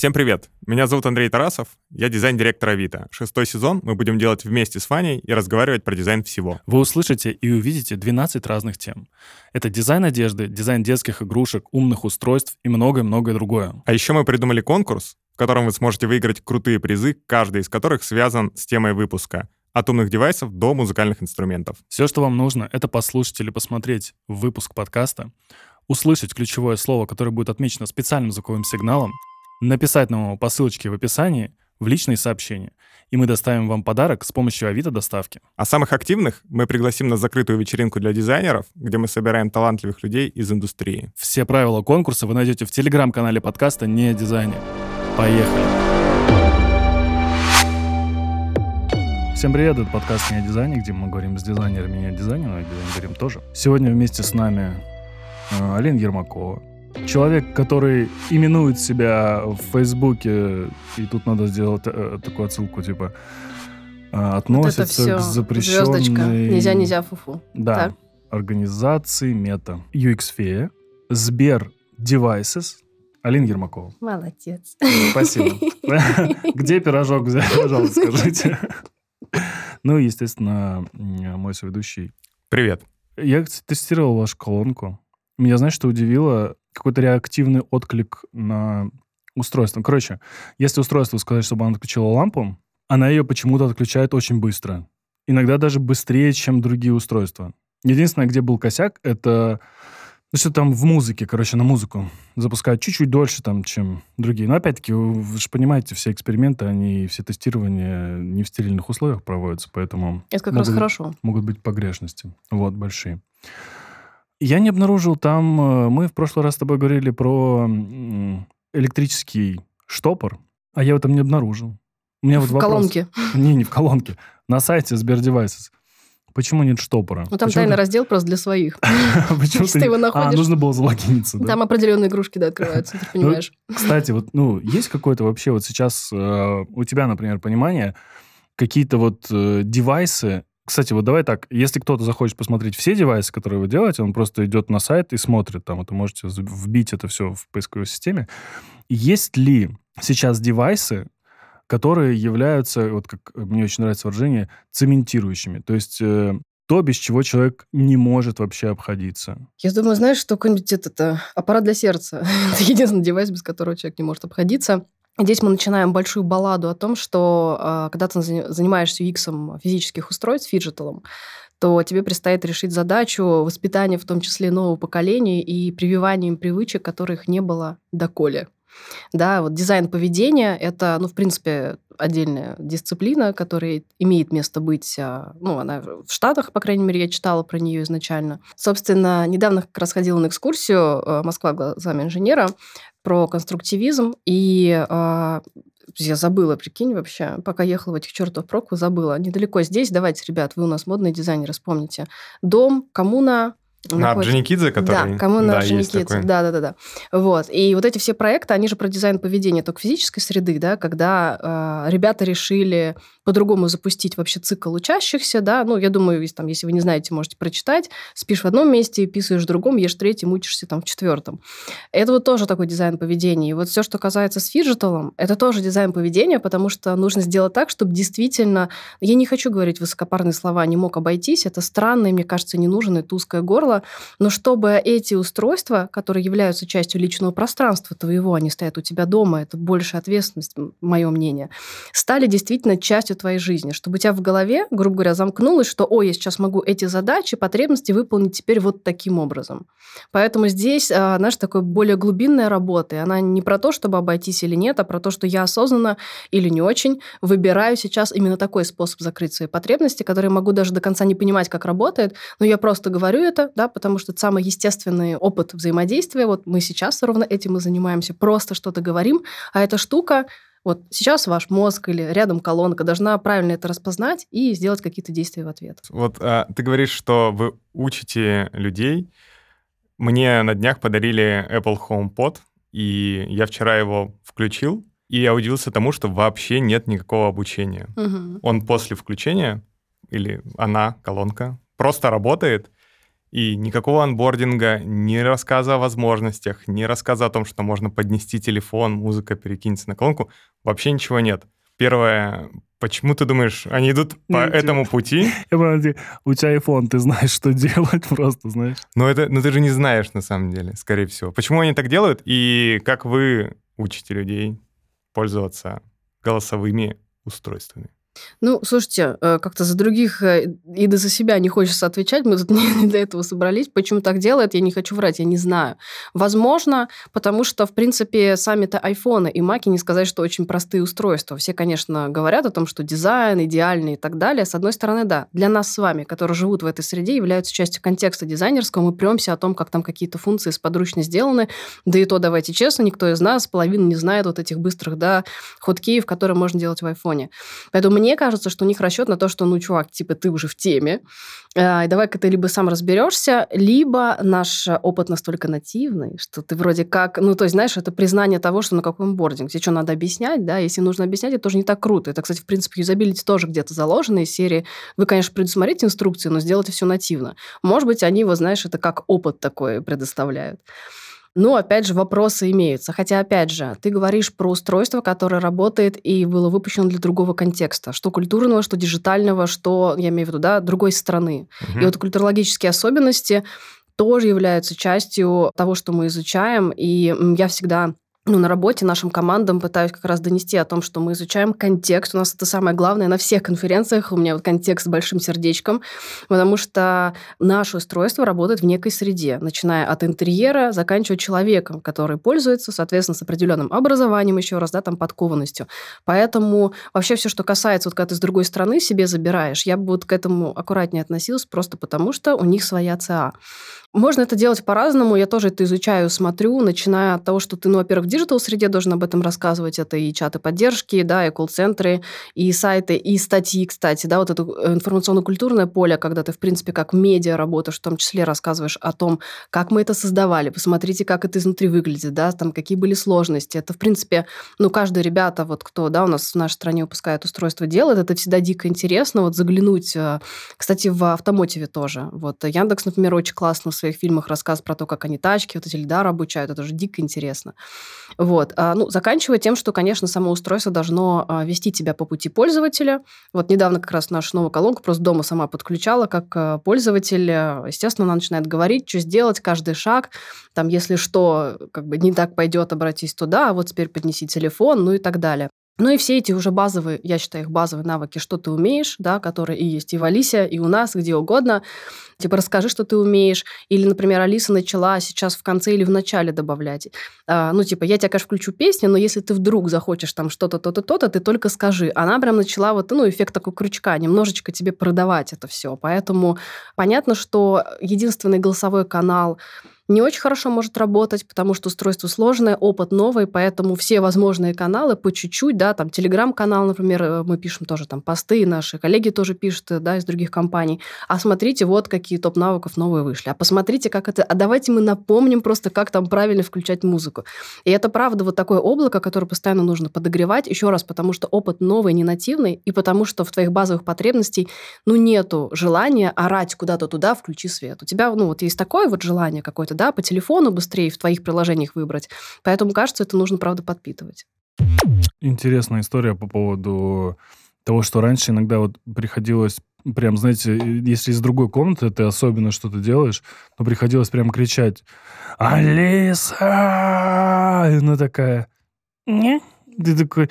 Всем привет! Меня зовут Андрей Тарасов, я дизайн-директор Авито. Шестой сезон мы будем делать вместе с Ваней и разговаривать про дизайн всего. Вы услышите и увидите 12 разных тем. Это дизайн одежды, дизайн детских игрушек, умных устройств и многое-многое другое. А еще мы придумали конкурс, в котором вы сможете выиграть крутые призы, каждый из которых связан с темой выпуска от умных девайсов до музыкальных инструментов. Все, что вам нужно, это послушать или посмотреть выпуск подкаста, услышать ключевое слово, которое будет отмечено специальным звуковым сигналом, написать нам его по ссылочке в описании в личные сообщения, и мы доставим вам подарок с помощью Авито доставки. А самых активных мы пригласим на закрытую вечеринку для дизайнеров, где мы собираем талантливых людей из индустрии. Все правила конкурса вы найдете в телеграм-канале подкаста «Не о дизайне». Поехали! Всем привет, это подкаст «Не о дизайне», где мы говорим с дизайнерами не о дизайне, но и дизайн говорим тоже. Сегодня вместе с нами э, Алина Ермакова, человек, который именует себя в Фейсбуке, и тут надо сделать э, такую отсылку, типа, э, относится вот к запрещенной... Звездочка. Нельзя, нельзя, фуфу. Да. Так. Организации Мета. UXFEA, Сбер Devices, Алина Ермакова. Молодец. Спасибо. Где пирожок взять, пожалуйста, скажите. Ну и, естественно, мой соведущий. Привет. Я кстати, тестировал вашу колонку. Меня, знаешь, что удивило? Какой-то реактивный отклик на устройство. Короче, если устройству сказать, чтобы оно отключило лампу, она ее почему-то отключает очень быстро. Иногда даже быстрее, чем другие устройства. Единственное, где был косяк, это ну, что там в музыке, короче, на музыку запускают чуть-чуть дольше, там, чем другие. Но опять-таки, вы же понимаете, все эксперименты, они, все тестирования не в стерильных условиях проводятся, поэтому... Это как могут, раз хорошо. Могут быть погрешности. Вот, большие. Я не обнаружил там... э, Мы в прошлый раз с тобой говорили про электрический штопор, а я в этом не обнаружил. У меня вот В вопрос. колонке. Не, не в колонке. На сайте Sberdevices. Почему нет штопора? Ну, там Почему тайный ты- раздел просто для своих. Почему ты его А, находишь. нужно было залогиниться, да? Там определенные игрушки, да, открываются, ты Ну, понимаешь. Кстати, вот, ну, есть какое-то вообще вот сейчас э, у тебя, например, понимание, какие-то вот э, девайсы, кстати, вот давай так, если кто-то захочет посмотреть все девайсы, которые вы делаете, он просто идет на сайт и смотрит там, вы можете вбить это все в поисковой системе. Есть ли сейчас девайсы, которые являются, вот как мне очень нравится выражение, цементирующими? То есть э, то, без чего человек не может вообще обходиться. Я думаю, знаешь, что какой-нибудь этот это, аппарат для сердца. Это единственный девайс, без которого человек не может обходиться. Здесь мы начинаем большую балладу о том, что а, когда ты занимаешься UX физических устройств, фиджиталом, то тебе предстоит решить задачу воспитания, в том числе нового поколения, и прививания им привычек, которых не было доколе. Да, вот дизайн поведения – это, ну, в принципе, отдельная дисциплина, которая имеет место быть, а, ну, она в Штатах, по крайней мере, я читала про нее изначально. Собственно, недавно как раз ходила на экскурсию э, «Москва глазами инженера» про конструктивизм, и а, я забыла, прикинь, вообще, пока ехала в этих чертов пробку, забыла. Недалеко здесь, давайте, ребят, вы у нас модные дизайнеры, вспомните. Дом-коммуна на Орджоникидзе, который... да, коммуна, да, Орджоникидзе. такой. Да, да, да, да. Вот. И вот эти все проекты, они же про дизайн поведения только физической среды, да, когда э, ребята решили по-другому запустить вообще цикл учащихся, да, ну, я думаю, если, там, если вы не знаете, можете прочитать, спишь в одном месте, писаешь в другом, ешь в третьем, учишься там в четвертом. Это вот тоже такой дизайн поведения. И вот все, что касается с фиджиталом, это тоже дизайн поведения, потому что нужно сделать так, чтобы действительно, я не хочу говорить высокопарные слова, не мог обойтись, это странно, и мне кажется, не нужен, это узкое горло, но чтобы эти устройства, которые являются частью личного пространства твоего, они стоят у тебя дома, это больше ответственность, мое мнение, стали действительно частью твоей жизни, чтобы у тебя в голове, грубо говоря, замкнулось, что, о, я сейчас могу эти задачи, потребности выполнить теперь вот таким образом. Поэтому здесь, а, знаешь, такая более глубинная работа, и она не про то, чтобы обойтись или нет, а про то, что я осознанно или не очень выбираю сейчас именно такой способ закрыть свои потребности, который я могу даже до конца не понимать, как работает, но я просто говорю это, да, потому что это самый естественный опыт взаимодействия. Вот мы сейчас ровно этим и занимаемся, просто что-то говорим, а эта штука вот сейчас ваш мозг или рядом колонка должна правильно это распознать и сделать какие-то действия в ответ. Вот а, ты говоришь, что вы учите людей. Мне на днях подарили Apple HomePod, и я вчера его включил, и я удивился тому, что вообще нет никакого обучения. Мгм. Он после включения, или она, колонка, просто работает, И никакого анбординга, ни рассказа о возможностях, ни рассказа о том, что можно поднести телефон, музыка перекинется на колонку. Вообще ничего нет. Первое, почему ты думаешь, они идут по Ну, этому пути? Я понял, ты- у тебя iPhone, ты знаешь, что делать просто, знаешь. Но это, но ты же не знаешь на самом деле, скорее всего. Почему они так делают и как вы учите людей пользоваться голосовыми устройствами? Ну, слушайте, э, как-то за других э, и да за себя не хочется отвечать. Мы тут не для этого собрались. Почему так делают, я не хочу врать, я не знаю. Возможно, потому что, в принципе, сами-то айфоны и маки не сказать, что очень простые устройства. Все, конечно, говорят о том, что дизайн идеальный и так далее. С одной стороны, да. Для нас с вами, которые живут в этой среде, являются частью контекста дизайнерского. Мы премся о том, как там какие-то функции сподручно сделаны. Да и то, давайте честно, никто из нас половину не знает вот этих быстрых, да, ходкеев, которые можно делать в айфоне. Поэтому мне кажется, что у них расчет на то, что, ну, чувак, типа, ты уже в теме, э, и давай-ка ты либо сам разберешься, либо наш опыт настолько нативный, что ты вроде как, ну, то есть, знаешь, это признание того, что на каком бординг. Тебе что, надо объяснять, да? Если нужно объяснять, это тоже не так круто. Это, кстати, в принципе, юзабилити тоже где-то заложено из серии. Вы, конечно, предусмотрите инструкции, но сделайте все нативно. Может быть, они, вот, знаешь, это как опыт такой предоставляют. Ну, опять же, вопросы имеются. Хотя, опять же, ты говоришь про устройство, которое работает и было выпущено для другого контекста. Что культурного, что диджитального, что, я имею в виду, да, другой страны. Мгм. И вот культурологические особенности тоже являются частью того, что мы изучаем. И я всегда ну, на работе нашим командам пытаюсь как раз донести о том, что мы изучаем контекст. У нас это самое главное на всех конференциях. У меня вот контекст с большим сердечком, потому что наше устройство работает в некой среде, начиная от интерьера, заканчивая человеком, который пользуется, соответственно, с определенным образованием еще раз, да, там, подкованностью. Поэтому вообще все, что касается, вот когда ты с другой стороны себе забираешь, я бы вот к этому аккуратнее относилась, просто потому что у них своя ЦА. Можно это делать по-разному. Я тоже это изучаю, смотрю, начиная от того, что ты, ну, во-первых, digital-среде должен об этом рассказывать. Это и чаты поддержки, да, и колл-центры, и сайты, и статьи, кстати, да, вот это э, информационно-культурное поле, когда ты, в принципе, как медиа работаешь, в том числе рассказываешь о том, как мы это создавали, посмотрите, как это изнутри выглядит, да, там, какие были сложности. Это, в принципе, ну, каждый ребята, вот кто, да, у нас в нашей стране выпускает устройство, делает, это всегда дико интересно, вот заглянуть, э, кстати, в автомотиве тоже. Вот Яндекс, например, очень классно в своих фильмах рассказывает про то, как они тачки, вот эти Эльдара обучают, это же дико интересно. Вот. А, ну, заканчивая тем, что, конечно, само устройство должно а, вести тебя по пути пользователя. Вот недавно как раз нашу новую колонку просто дома сама подключала как а, пользователь. Естественно, она начинает говорить, что сделать, каждый шаг. Там, если что, как бы не так пойдет, обратись туда, а вот теперь поднеси телефон, ну и так далее. Ну и все эти уже базовые, я считаю их базовые навыки, что ты умеешь, да, которые и есть и в Алисе, и у нас, где угодно. Типа расскажи, что ты умеешь. Или, например, Алиса начала сейчас в конце или в начале добавлять. А, ну, типа, я тебя, конечно, включу песню, но если ты вдруг захочешь там что-то, то-то, то-то, ты только скажи. Она прям начала вот, ну, эффект такой крючка, немножечко тебе продавать это все. Поэтому понятно, что единственный голосовой канал не очень хорошо может работать, потому что устройство сложное, опыт новый, поэтому все возможные каналы по чуть-чуть, да, там телеграм-канал, например, э, мы пишем тоже там посты, наши коллеги тоже пишут, э, да, из других компаний. А смотрите, вот какие топ-навыков новые вышли. А посмотрите, как это... А давайте мы напомним просто, как там правильно включать музыку. И это правда вот такое облако, которое постоянно нужно подогревать, еще раз, потому что опыт новый, не нативный, и потому что в твоих базовых потребностей, ну, нету желания орать куда-то туда, включи свет. У тебя, ну, вот есть такое вот желание какое-то, да, по телефону быстрее в твоих приложениях выбрать. Поэтому, кажется, это нужно, правда, подпитывать. Интересная история по поводу того, что раньше иногда вот приходилось прям, знаете, если из другой комнаты ты особенно что-то делаешь, то приходилось прям кричать «Алиса!» И она такая «Не?» Ты такой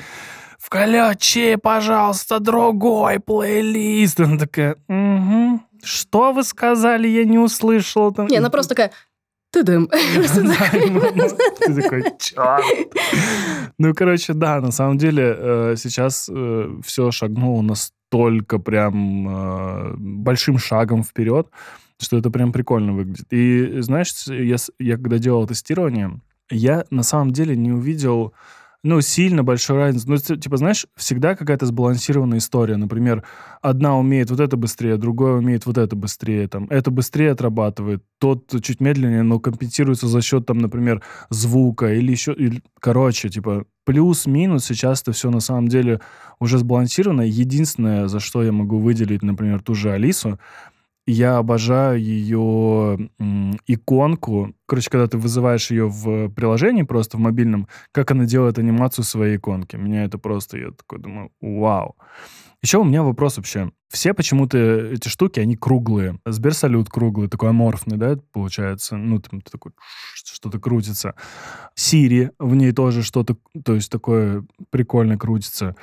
«Включи, пожалуйста, другой плейлист!» Она такая «Угу. Что вы сказали? Я не услышала». Там. Не, она просто такая... Ты дым. Ты такой, черт. Ну, короче, да, на самом деле э, сейчас все шагнуло настолько прям э, большим шагом вперед, что это прям прикольно выглядит. И знаешь, я, я когда делал тестирование, я на самом деле не увидел ну, сильно большой разницы. Ну, типа, знаешь, всегда какая-то сбалансированная история. Например, одна умеет вот это быстрее, другая умеет вот это быстрее. Там, это быстрее отрабатывает, тот чуть медленнее, но компенсируется за счет, там, например, звука или еще... Или, короче, типа, плюс-минус сейчас это все на самом деле уже сбалансировано. Единственное, за что я могу выделить, например, ту же Алису, Я обожаю ее иконку. Короче, когда ты вызываешь ее в приложении, просто в мобильном, как она делает анимацию своей иконки. Меня это просто, я такой думаю, вау. Еще у меня вопрос вообще. Все почему-то эти штуки, они круглые. Сберсалют круглый, такой аморфный, да, получается? Ну, там такой что-то крутится. Сири, в ней тоже что-то, то есть такое прикольно крутится.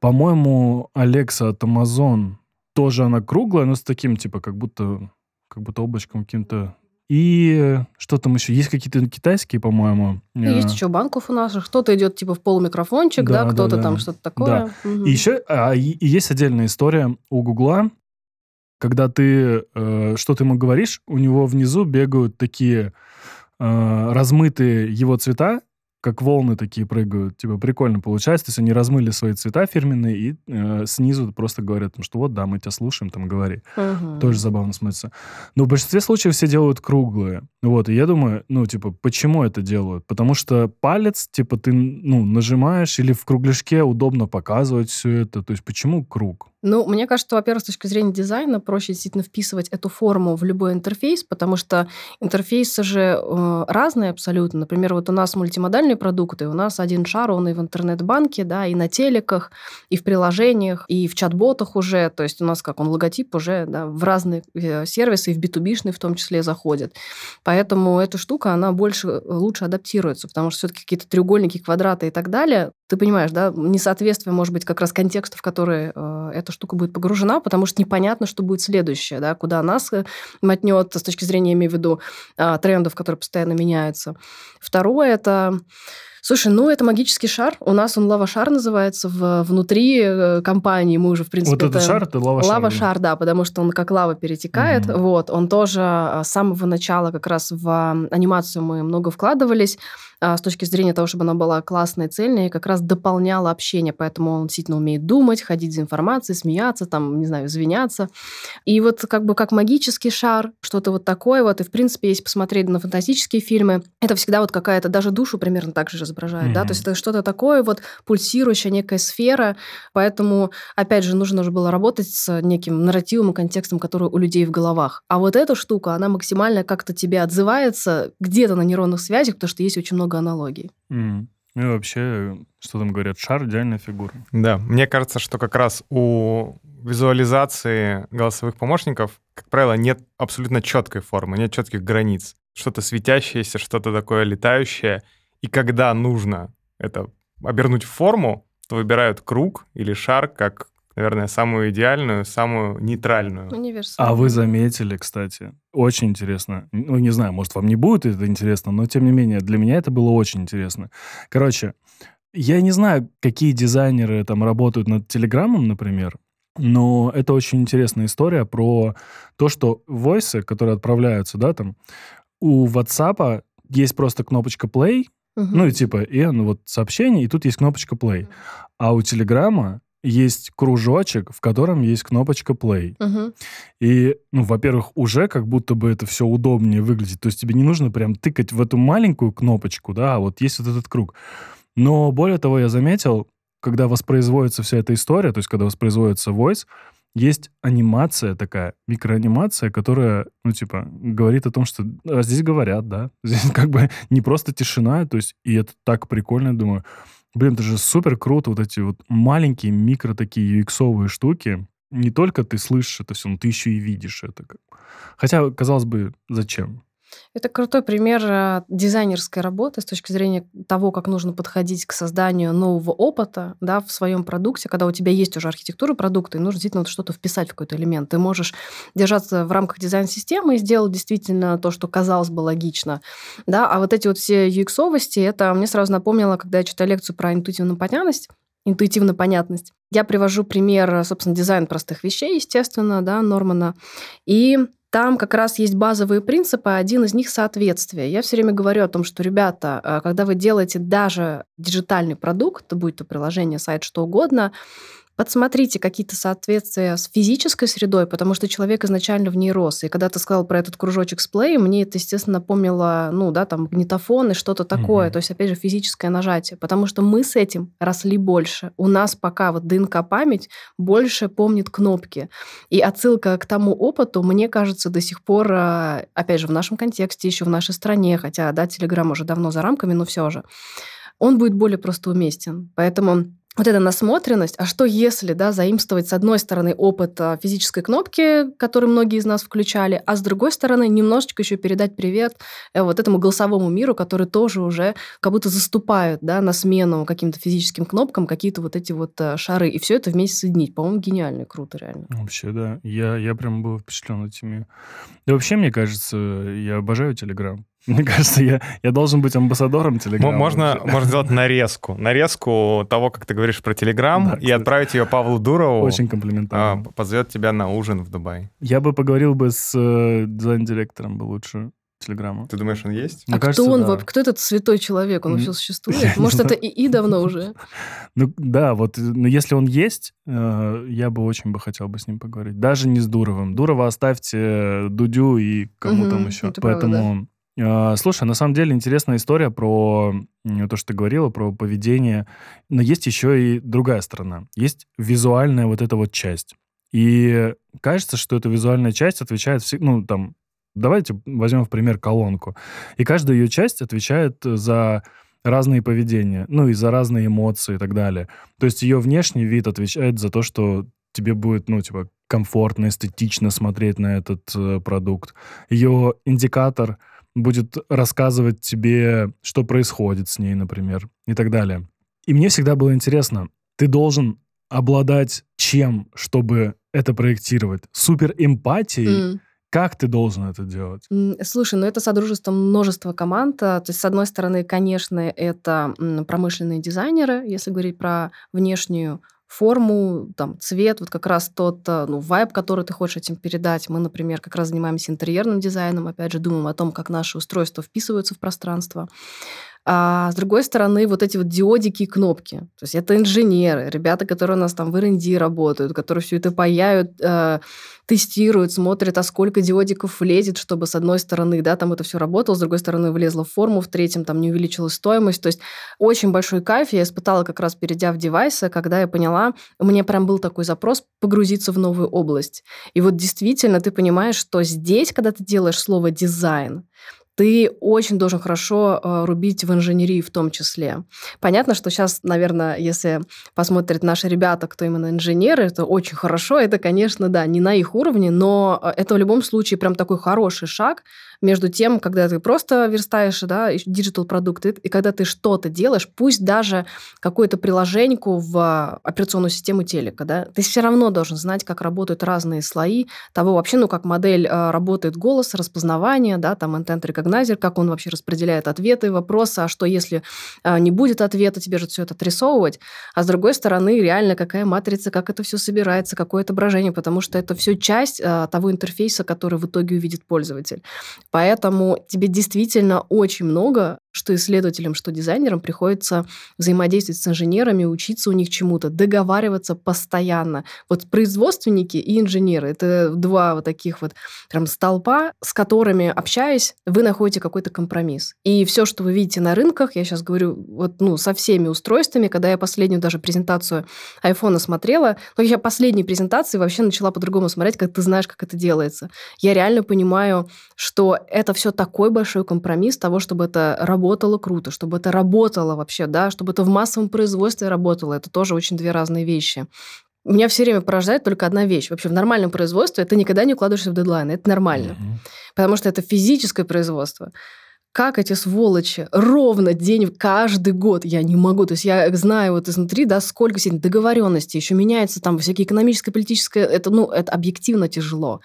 По-моему, Алекса от Amazon тоже она круглая, но с таким, типа, как будто, как будто облачком каким-то и что там еще? Есть какие-то китайские, по-моему. И есть э, еще банков у нас. Кто-то идет типа в полумикрофончик, да, да кто-то да, там что-то такое. Да. Угу. И еще а, и, и есть отдельная история у Гугла, когда ты э, что-то ему говоришь, у него внизу бегают такие э, размытые его цвета, как волны такие прыгают. Типа прикольно получается. То есть они размыли свои цвета фирменные и э, снизу просто говорят, что вот, да, мы тебя слушаем, там говори. Угу. Тоже забавно смотрится. Но в большинстве случаев все делают круглые. Вот, и я думаю, ну, типа, почему это делают? Потому что палец, типа, ты, ну, нажимаешь или в кругляшке удобно показывать все это. То есть почему круг? Ну, мне кажется, во-первых, с точки зрения дизайна проще действительно вписывать эту форму в любой интерфейс, потому что интерфейсы же э, разные абсолютно. Например, вот у нас мультимодальные продукты, у нас один шар, он и в интернет-банке, да, и на телеках, и в приложениях, и в чат-ботах уже. То есть у нас как он логотип уже да, в разные э, сервисы, и в B2B в том числе заходит. Поэтому эта штука, она больше, э, лучше адаптируется, потому что все-таки какие-то треугольники, квадраты и так далее, ты понимаешь, да, несоответствие, может быть, как раз контекста, в который э, эта штука будет погружена, потому что непонятно, что будет следующее, да, куда нас э, мотнет с точки зрения, я имею в виду, э, трендов, которые постоянно меняются. Второе – это Слушай, ну это магический шар. У нас он лава-шар называется в, внутри э, компании. Мы уже, в принципе... Вот это, этот шар, это лава-шар? Лава-шар, да, потому что он как лава перетекает. Mm-hmm. Вот, он тоже с самого начала как раз в анимацию мы много вкладывались. А, с точки зрения того, чтобы она была классной, цельной, и как раз дополняла общение, поэтому он действительно умеет думать, ходить за информацией, смеяться, там, не знаю, извиняться. И вот как бы как магический шар, что-то вот такое вот, и в принципе, если посмотреть на фантастические фильмы, это всегда вот какая-то, даже душу примерно так же изображает, mm-hmm. да, то есть это что-то такое вот пульсирующая некая сфера, поэтому, опять же, нужно же было работать с неким нарративом и контекстом, который у людей в головах. А вот эта штука, она максимально как-то тебе отзывается где-то на нейронных связях, потому что есть очень много аналогий. Mm. Ну и вообще, что там говорят, шар идеальная фигура. Да, мне кажется, что как раз у визуализации голосовых помощников, как правило, нет абсолютно четкой формы, нет четких границ. Что-то светящееся, что-то такое летающее. И когда нужно это обернуть в форму, то выбирают круг или шар как наверное, самую идеальную, самую нейтральную. А вы заметили, кстати, очень интересно. Ну, не знаю, может, вам не будет это интересно, но, тем не менее, для меня это было очень интересно. Короче, я не знаю, какие дизайнеры там работают над Телеграмом, например, но это очень интересная история про то, что войсы, которые отправляются, да, там, у WhatsApp есть просто кнопочка play, угу. ну и типа, и ну, вот сообщение, и тут есть кнопочка play. А у Телеграма есть кружочек, в котором есть кнопочка play. Угу. И, ну, во-первых, уже как будто бы это все удобнее выглядит. То есть тебе не нужно прям тыкать в эту маленькую кнопочку, да, а вот есть вот этот круг. Но более того, я заметил, когда воспроизводится вся эта история, то есть когда воспроизводится voice, есть анимация такая, микроанимация, которая, ну, типа, говорит о том, что а здесь говорят, да, здесь как бы не просто тишина, то есть, и это так прикольно, думаю, Блин, это же супер круто, вот эти вот маленькие микро такие UX-овые штуки. Не только ты слышишь это все, но ты еще и видишь это. Хотя, казалось бы, зачем? Это крутой пример э, дизайнерской работы с точки зрения того, как нужно подходить к созданию нового опыта да, в своем продукте, когда у тебя есть уже архитектура продукта, и нужно действительно что-то вписать в какой-то элемент. Ты можешь держаться в рамках дизайн-системы и сделать действительно то, что казалось бы логично. Да? А вот эти вот все UX-овости, это мне сразу напомнило, когда я читаю лекцию про интуитивную понятность, интуитивно понятность. Я привожу пример, собственно, дизайн простых вещей, естественно, да, Нормана. И там как раз есть базовые принципы, один из них соответствие. Я все время говорю о том, что, ребята, э, когда вы делаете даже диджитальный продукт, будь то приложение, сайт, что угодно, подсмотрите какие-то соответствия с физической средой, потому что человек изначально в ней рос. И когда ты сказал про этот кружочек с плей, мне это, естественно, напомнило, ну, да, там, магнитофон и что-то такое. Mm-hmm. То есть, опять же, физическое нажатие. Потому что мы с этим росли больше. У нас пока вот ДНК-память больше помнит кнопки. И отсылка к тому опыту, мне кажется, до сих пор, э, опять же, в нашем контексте, еще в нашей стране, хотя, да, Телеграм уже давно за рамками, но все же, он будет более просто уместен. Поэтому вот эта насмотренность, а что если, да, заимствовать с одной стороны опыт а, физической кнопки, который многие из нас включали, а с другой стороны немножечко еще передать привет э, вот этому голосовому миру, который тоже уже как будто заступает, да, на смену каким-то физическим кнопкам какие-то вот эти вот э, шары, и все это вместе соединить. По-моему, гениально, круто, реально. Вообще, да. Я, я прям был впечатлен этими. Да вообще, мне кажется, я обожаю Телеграм. Мне кажется, я, я должен быть амбассадором Телеграма. Можно, можно сделать нарезку. Нарезку того, как ты говоришь про Телеграм, да, и отправить ее Павлу Дурову. Очень комплиментарно. А, позовет тебя на ужин в Дубай. Я бы поговорил бы с э, дизайн-директором бы лучше. Телеграма. Ты думаешь, он есть? Мне а кажется, кто он? Да. Кто этот святой человек? Он вообще существует? Может, это и давно уже? Ну да, вот, но если он есть, э, я бы очень бы хотел бы с ним поговорить. Даже не с Дуровым. Дурова оставьте Дудю и кому там еще. Поэтому слушай, на самом деле интересная история про то, что ты говорила, про поведение. Но есть еще и другая сторона. Есть визуальная вот эта вот часть. И кажется, что эта визуальная часть отвечает, ну, там, давайте возьмем в пример колонку. И каждая ее часть отвечает за разные поведения, ну, и за разные эмоции и так далее. То есть ее внешний вид отвечает за то, что тебе будет, ну, типа, комфортно, эстетично смотреть на этот э, продукт. Ее индикатор — будет рассказывать тебе, что происходит с ней, например, и так далее. И мне всегда было интересно, ты должен обладать чем, чтобы это проектировать? Супер эмпатией? Mm. Как ты должен это делать? Слушай, ну это содружество множества команд. А, то есть, с одной стороны, конечно, это промышленные дизайнеры, если говорить про внешнюю форму, там, цвет, вот как раз тот, э, ну, вайб, который ты хочешь этим передать. Мы, например, как раз занимаемся интерьерным дизайном, опять же, думаем о том, как наши устройства вписываются в пространство. А с другой стороны, вот эти вот диодики и кнопки. То есть это инженеры, ребята, которые у нас там в R&D работают, которые все это паяют, э, тестируют, смотрят, а сколько диодиков влезет, чтобы с одной стороны, да, там это все работало, с другой стороны влезло в форму, в третьем там не увеличилась стоимость. То есть очень большой кайф я испытала как раз перейдя в девайсы, когда я поняла, меня прям был такой запрос погрузиться в новую область. И вот действительно ты понимаешь, что здесь, когда ты делаешь слово «дизайн», ты очень должен хорошо э, рубить в инженерии в том числе. Понятно, что сейчас, наверное, если посмотрят наши ребята, кто именно инженеры, это очень хорошо. Это, конечно, да, не на их уровне, но э, это в любом случае прям такой хороший шаг между тем, когда ты просто верстаешь, да, digital продукты, и когда ты что-то делаешь, пусть даже какое-то приложеньку в операционную систему телека, да, ты все равно должен знать, как работают разные слои того вообще, ну, как модель э, работает голос, распознавание, да, там intent recognizer, как он вообще распределяет ответы, вопросы, а что если э, не будет ответа, тебе же все это отрисовывать, а с другой стороны, реально какая матрица, как это все собирается, какое отображение, потому что это все часть э, того интерфейса, который в итоге увидит пользователь. Поэтому тебе действительно очень много что исследователям, что дизайнерам приходится взаимодействовать с инженерами, учиться у них чему-то, договариваться постоянно. Вот производственники и инженеры — это два вот таких вот прям столпа, с которыми, общаясь, вы находите какой-то компромисс. И все, что вы видите на рынках, я сейчас говорю вот, ну, со всеми устройствами, когда я последнюю даже презентацию айфона смотрела, но я последней презентации вообще начала по-другому смотреть, как ты знаешь, как это делается. Я реально понимаю, что это все такой большой компромисс того, чтобы это работало работало круто, чтобы это работало вообще, да, чтобы это в массовом производстве работало. Это тоже очень две разные вещи. Меня все время порождает только одна вещь. Вообще в нормальном производстве ты никогда не укладываешься в дедлайн. Это нормально. Угу. Потому что это физическое производство как эти сволочи ровно день, каждый год я не могу. То есть я знаю вот изнутри, да, сколько договоренностей, еще меняется там всякие экономическое, политическое, это, ну, это объективно тяжело.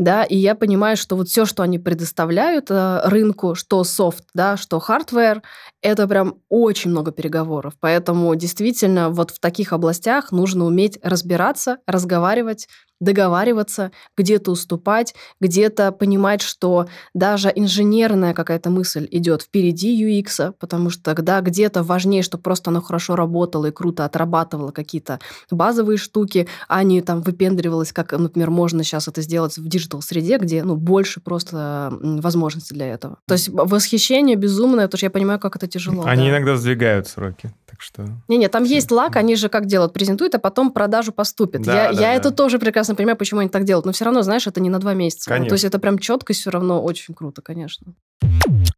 Да, и я понимаю, что вот все, что они предоставляют э, рынку, что софт, да, что hardware, это прям очень много переговоров. Поэтому действительно вот в таких областях нужно уметь разбираться, разговаривать, договариваться, где-то уступать, где-то понимать, что даже инженерная какая-то мысль идет впереди UX, потому что тогда где-то важнее, чтобы просто оно хорошо работало и круто отрабатывало какие-то базовые штуки, а не там выпендривалось, как, например, можно сейчас это сделать в digital-среде, где ну, больше просто возможностей для этого. То есть восхищение безумное, потому что я понимаю, как это тяжело. Они да. иногда сдвигают сроки, так что... Не-не, там есть лаг, они же как делают, презентуют, а потом продажу поступит. Да, я да, я да. это тоже прекрасно понимаю, почему они так делают, но все равно, знаешь, это не на два месяца. Конечно. То есть это прям четкость все равно очень круто, конечно.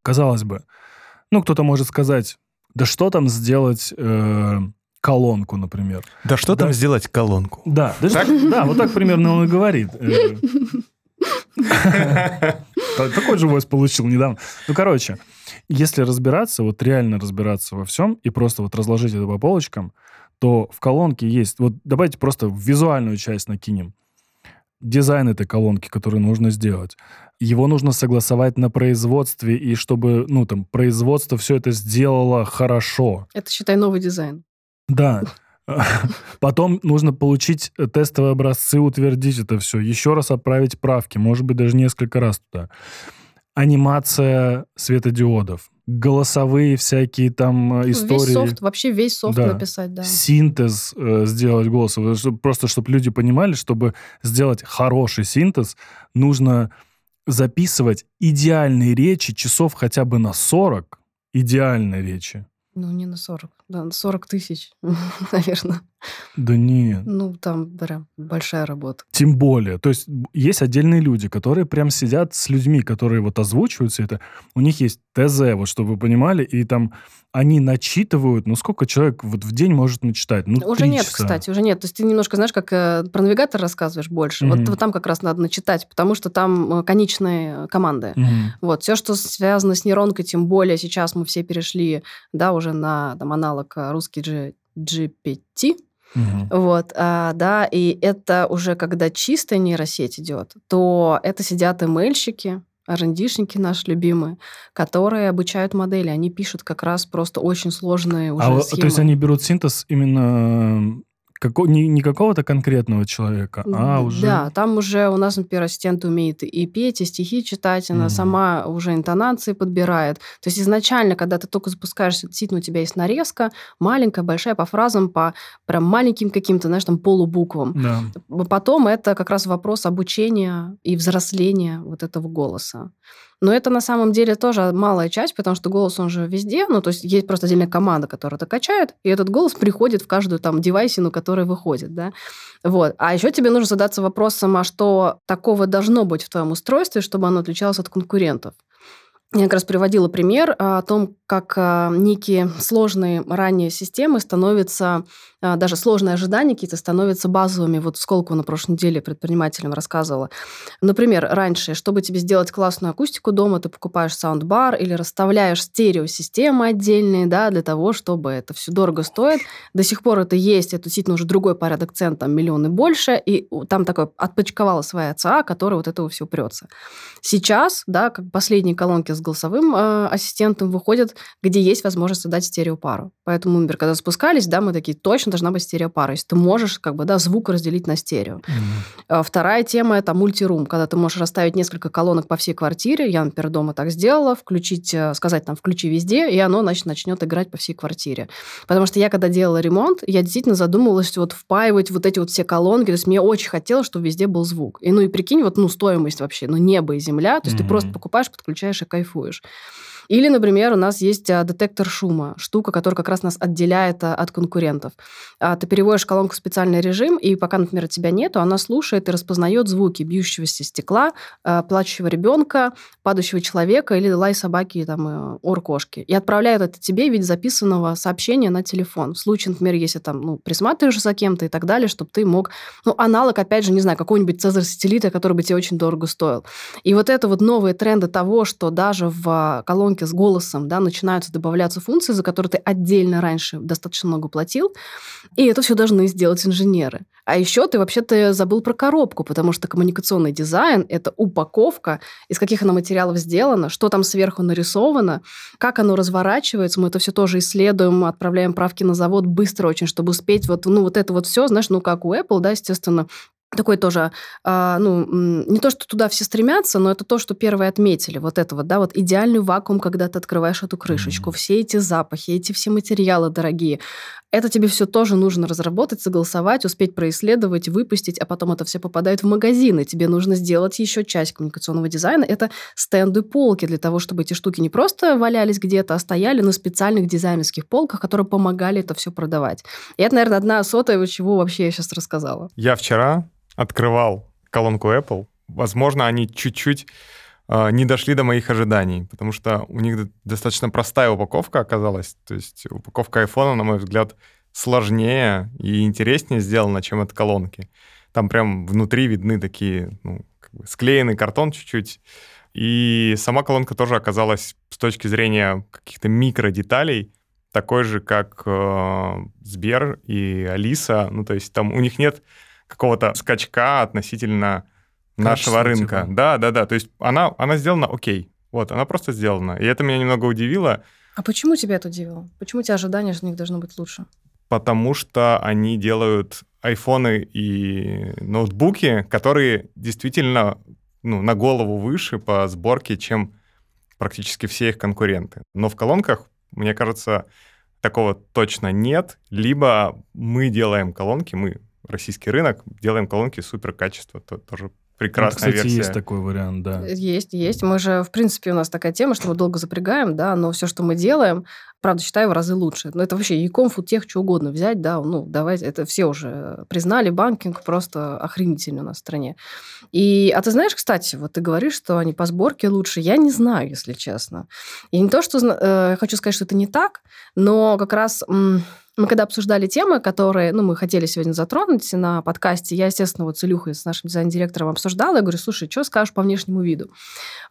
Казалось бы, ну, кто-то может сказать, да что там сделать э, колонку, например. Да что Да. там сделать колонку? Да, да, Так? да, вот так примерно он и говорит. Та- Такой же voice получил недавно. Ну, короче, если разбираться, вот реально разбираться во всем и просто вот разложить это по полочкам, то в колонке есть... Вот давайте просто визуальную часть накинем. Дизайн этой колонки, который нужно сделать. Его нужно согласовать на производстве, и чтобы, ну, там, производство все это сделало хорошо. Это, считай, новый дизайн. Да. Потом нужно получить тестовые образцы, утвердить это все, еще раз отправить правки, может быть, даже несколько раз туда. Анимация светодиодов, голосовые всякие там э, истории. Весь софт, вообще весь софт Да. написать, да. Синтез э, сделать. Чтоб- Просто чтобы люди понимали, чтобы сделать хороший синтез, нужно записывать идеальные речи часов хотя бы на 40 идеальной речи. Ну, не на 40, да, на 40 тысяч, наверное. Да нет. Ну, там прям большая работа. Тем более. То есть есть отдельные люди, которые прям сидят с людьми, которые вот озвучивают все это. У них есть ТЗ, вот чтобы вы понимали, и там они начитывают, ну сколько человек вот в день может начитать? Ну, Уже нет, часа. кстати, уже нет. То есть ты немножко, знаешь, как э, про навигатор рассказываешь больше. Вот, Мгм. вот там как раз надо начитать, потому что там э, конечные команды. Мгм. Вот, все, что связано с нейронкой, тем более сейчас мы все перешли, да, уже на там, аналог э, русский G- GPT, Мгм. вот, а, да, и это уже когда чистая нейросеть идет, то это сидят ML-щики, R&D-шники наши любимые, которые обучают модели. Они пишут как раз просто очень сложные уже А схемы. то есть они берут синтез именно како- не, не какого-то конкретного человека, а уже... Да, там уже у нас, например, ассистент умеет и петь, и стихи читать, она Мгм. сама уже интонации подбирает. То есть изначально, когда ты только запускаешься, действительно у тебя есть нарезка, маленькая, большая, по фразам, по прям маленьким каким-то, знаешь, там полубуквам. Да. Потом это как раз вопрос обучения и взросления вот этого голоса. Но это на самом деле тоже малая часть, потому что голос, он же везде, ну, то есть есть просто отдельная команда, которая это качает, и этот голос приходит в каждую там девайсину, которая выходит, да. Вот. А еще тебе нужно задаться вопросом, а что такого должно быть в твоем устройстве, чтобы оно отличалось от конкурентов? Я как раз приводила пример а, о том, как а, некие сложные ранее системы становятся, а, даже сложные ожидания какие-то становятся базовыми. Вот Сколково на прошлой неделе предпринимателям рассказывала. Например, раньше, чтобы тебе сделать классную акустику дома, ты покупаешь саундбар или расставляешь стереосистемы отдельные, да, для того, чтобы это все дорого стоит. До сих пор это есть, это действительно уже другой порядок цен, там миллионы больше, и там такой отпочковала своя ЦА, которая вот этого все упрется. Сейчас, да, как последние колонки с голосовым э, ассистентом выходят, где есть возможность дать стереопару. Поэтому, например, когда запускались, да, мы такие, точно должна быть стереопара. Если ты можешь, как бы, да, звук разделить на стерео. А Вторая тема – это мультирум, когда ты можешь расставить несколько колонок по всей квартире. Я, например, дома так сделала, включить, э, сказать там «включи везде», и оно, значит, начнет играть по всей квартире. Потому что я, когда делала ремонт, я действительно задумывалась вот впаивать вот эти вот все колонки. То есть мне очень хотелось, чтобы везде был звук. И ну и прикинь, вот ну стоимость вообще, ну небо и земля. То есть ты Мгм. просто покупаешь, подключаешь и кайфуешь. uncool ist. Или, например, у нас есть а, детектор шума, штука, которая как раз нас отделяет а, от конкурентов. А, Ты переводишь колонку в специальный режим, и пока, например, тебя нету, она слушает и распознает звуки бьющегося стекла, плачущего ребенка, падающего человека или лай собаки, там, э, ор кошки. И отправляет это тебе в виде записанного сообщения на телефон. В случае, например, если там, ну, присматриваешь за кем-то и так далее, чтобы ты мог... Ну, аналог, опять же, не знаю, какого-нибудь Цезарь-сателлита, который бы тебе очень дорого стоил. И вот это вот новые тренды того, что даже в колонке колонке с голосом, да, начинаются добавляться функции, за которые ты отдельно раньше достаточно много платил, и это все должны сделать инженеры. А еще ты вообще-то забыл про коробку, потому что коммуникационный дизайн — это упаковка, из каких она материалов сделана, что там сверху нарисовано, как оно разворачивается. Мы это все тоже исследуем, отправляем правки на завод быстро очень, чтобы успеть вот, ну, вот это вот все, знаешь, ну, как у Apple, да, естественно, такой тоже, а, ну, не то, что туда все стремятся, но это то, что первые отметили. Вот это вот, да, вот идеальный вакуум, когда ты открываешь эту крышечку, mm-hmm. все эти запахи, эти все материалы дорогие. Это тебе все тоже нужно разработать, согласовать, успеть происследовать, выпустить, а потом это все попадает в магазины. Тебе нужно сделать еще часть коммуникационного дизайна. Это стенды полки для того, чтобы эти штуки не просто валялись где-то, а стояли на специальных дизайнерских полках, которые помогали это все продавать. И это, наверное, одна сотая, чего вообще я сейчас рассказала. Я вчера открывал колонку Apple, возможно, они чуть-чуть э, не дошли до моих ожиданий, потому что у них достаточно простая упаковка оказалась. То есть упаковка iPhone, на мой взгляд, сложнее и интереснее сделана, чем от колонки. Там прям внутри видны такие, ну, как бы склеенный картон чуть-чуть. И сама колонка тоже оказалась с точки зрения каких-то микродеталей такой же, как э, Сбер и Алиса. Ну, то есть там у них нет какого-то скачка относительно нашего Качество, рынка. Типа. Да, да, да. То есть она, она сделана окей. Вот, она просто сделана. И это меня немного удивило. А почему тебя это удивило? Почему у тебя ожидания от них должно быть лучше? Потому что они делают айфоны и ноутбуки, которые действительно ну, на голову выше по сборке, чем практически все их конкуренты. Но в колонках, мне кажется, такого точно нет. Либо мы делаем колонки, мы российский рынок, делаем колонки супер качества, то тоже прекрасная ну, кстати, версия. есть такой вариант, да. Есть, есть. Мы же, в принципе, у нас такая тема, что мы долго запрягаем, да, но все, что мы делаем, правда, считаю в разы лучше. Но это вообще Яком, тех, что угодно взять, да, ну, давайте, это все уже признали, банкинг просто охренительный у нас в стране. И, а ты знаешь, кстати, вот ты говоришь, что они по сборке лучше. Я не знаю, если честно. И не то, что э, хочу сказать, что это не так, но как раз... М- мы когда обсуждали темы, которые, ну, мы хотели сегодня затронуть на подкасте, я, естественно, вот с Илюхой, с нашим дизайн-директором обсуждала, я говорю, слушай, что скажешь по внешнему виду?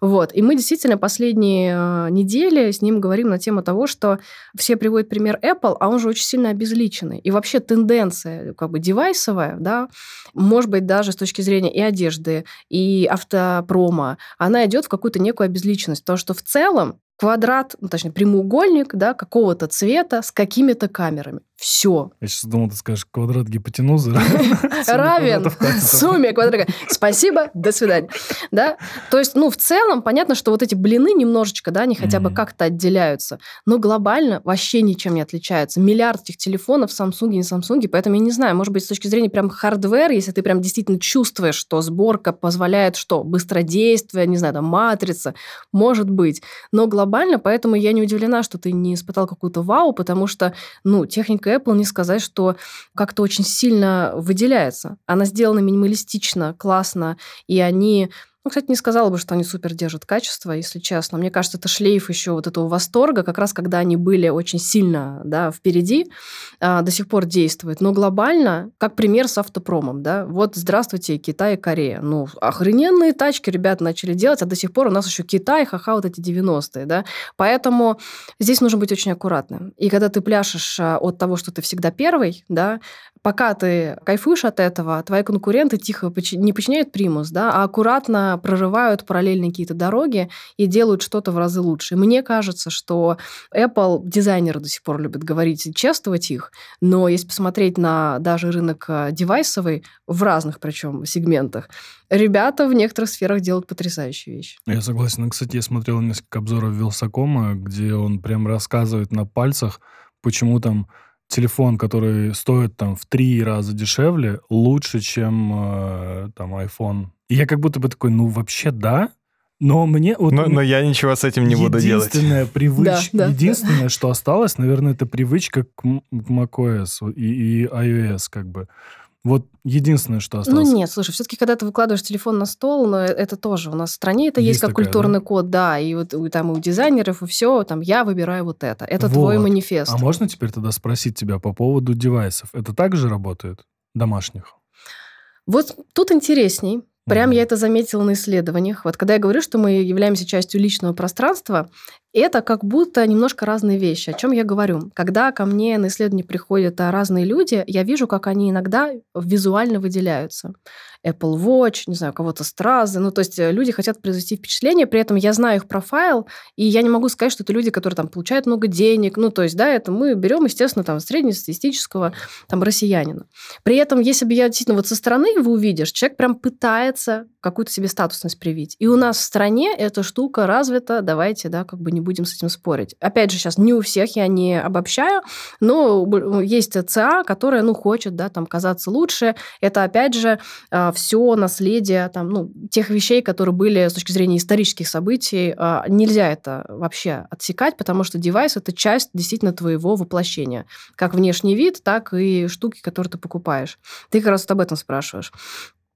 Вот. И мы действительно последние э, недели с ним говорим на тему того, что все приводят пример Apple, а он же очень сильно обезличенный. И вообще тенденция как бы девайсовая, да, может быть, даже с точки зрения и одежды, и автопрома, она идет в какую-то некую обезличенность. То, что в целом квадрат, ну, точнее, прямоугольник, да, какого-то цвета с какими-то камерами. Все. Я сейчас думал, ты скажешь квадрат гипотенузы. Равен сумме квадрата. Спасибо, до свидания. Да? То есть, ну, в целом, понятно, что вот эти блины немножечко, да, они хотя бы как-то отделяются, но глобально вообще ничем не отличаются. Миллиард этих телефонов Samsung и не Samsung, поэтому я не знаю, может быть, с точки зрения прям hardware, если ты прям действительно чувствуешь, что сборка позволяет что? Быстродействие, не знаю, там, матрица, может быть. Но глобально, поэтому я не удивлена, что ты не испытал какую-то вау, потому что, ну, техника Apple не сказать, что как-то очень сильно выделяется. Она сделана минималистично, классно, и они ну, кстати, не сказала бы, что они супер держат качество, если честно. Мне кажется, это шлейф еще вот этого восторга, как раз когда они были очень сильно да, впереди, а, до сих пор действует. Но глобально, как пример с автопромом, да, вот здравствуйте, Китай и Корея. Ну, охрененные тачки ребята начали делать, а до сих пор у нас еще Китай, ха-ха, вот эти 90-е, да. Поэтому здесь нужно быть очень аккуратным. И когда ты пляшешь а, от того, что ты всегда первый, да, пока ты кайфуешь от этого, твои конкуренты тихо не подчиняют примус, да, а аккуратно прорывают параллельные какие-то дороги и делают что-то в разы лучше. мне кажется, что Apple дизайнеры до сих пор любят говорить и чествовать их, но если посмотреть на даже рынок э, девайсовый в разных причем сегментах, ребята в некоторых сферах делают потрясающие вещи. Я согласен. Кстати, я смотрел несколько обзоров Вилсакома, где он прям рассказывает на пальцах, почему там телефон, который стоит там в три раза дешевле, лучше, чем э, там iPhone. И я как будто бы такой, ну вообще да, но мне вот... Но, но я ничего с этим не буду делать. Единственная привычка, да, да. единственное, что осталось, наверное, это привычка к macOS и, и iOS как бы. Вот единственное, что ну, осталось. Ну нет, слушай, все-таки когда ты выкладываешь телефон на стол, но это тоже у нас в стране это есть, есть как такая, культурный да? код, да, и вот там у дизайнеров и все, там я выбираю вот это, это вот. твой манифест. А можно теперь тогда спросить тебя по поводу девайсов? Это также работает домашних? Вот тут интересней. Прям mm-hmm. я это заметила на исследованиях. Вот когда я говорю, что мы являемся частью личного пространства, это как будто немножко разные вещи. О чем я говорю? Когда ко мне на исследование приходят а, разные люди, я вижу, как они иногда визуально выделяются. Apple Watch, не знаю, кого-то стразы. Ну, то есть э, люди хотят произвести впечатление, при этом я знаю их профайл, и я не могу сказать, что это люди, которые там получают много денег. Ну, то есть, да, это мы берем, естественно, там среднестатистического там россиянина. При этом, если бы я действительно вот со стороны его увидишь, человек прям пытается какую-то себе статусность привить. И у нас в стране эта штука развита, давайте, да, как бы не будем с этим спорить. Опять же, сейчас не у всех, я не обобщаю, но есть ЦА, которая, ну, хочет, да, там, казаться лучше. Это, опять же, а, все наследие там, ну, тех вещей, которые были с точки зрения исторических событий, а, нельзя это вообще отсекать, потому что девайс – это часть действительно твоего воплощения. Как внешний вид, так и штуки, которые ты покупаешь. Ты как раз вот об этом спрашиваешь.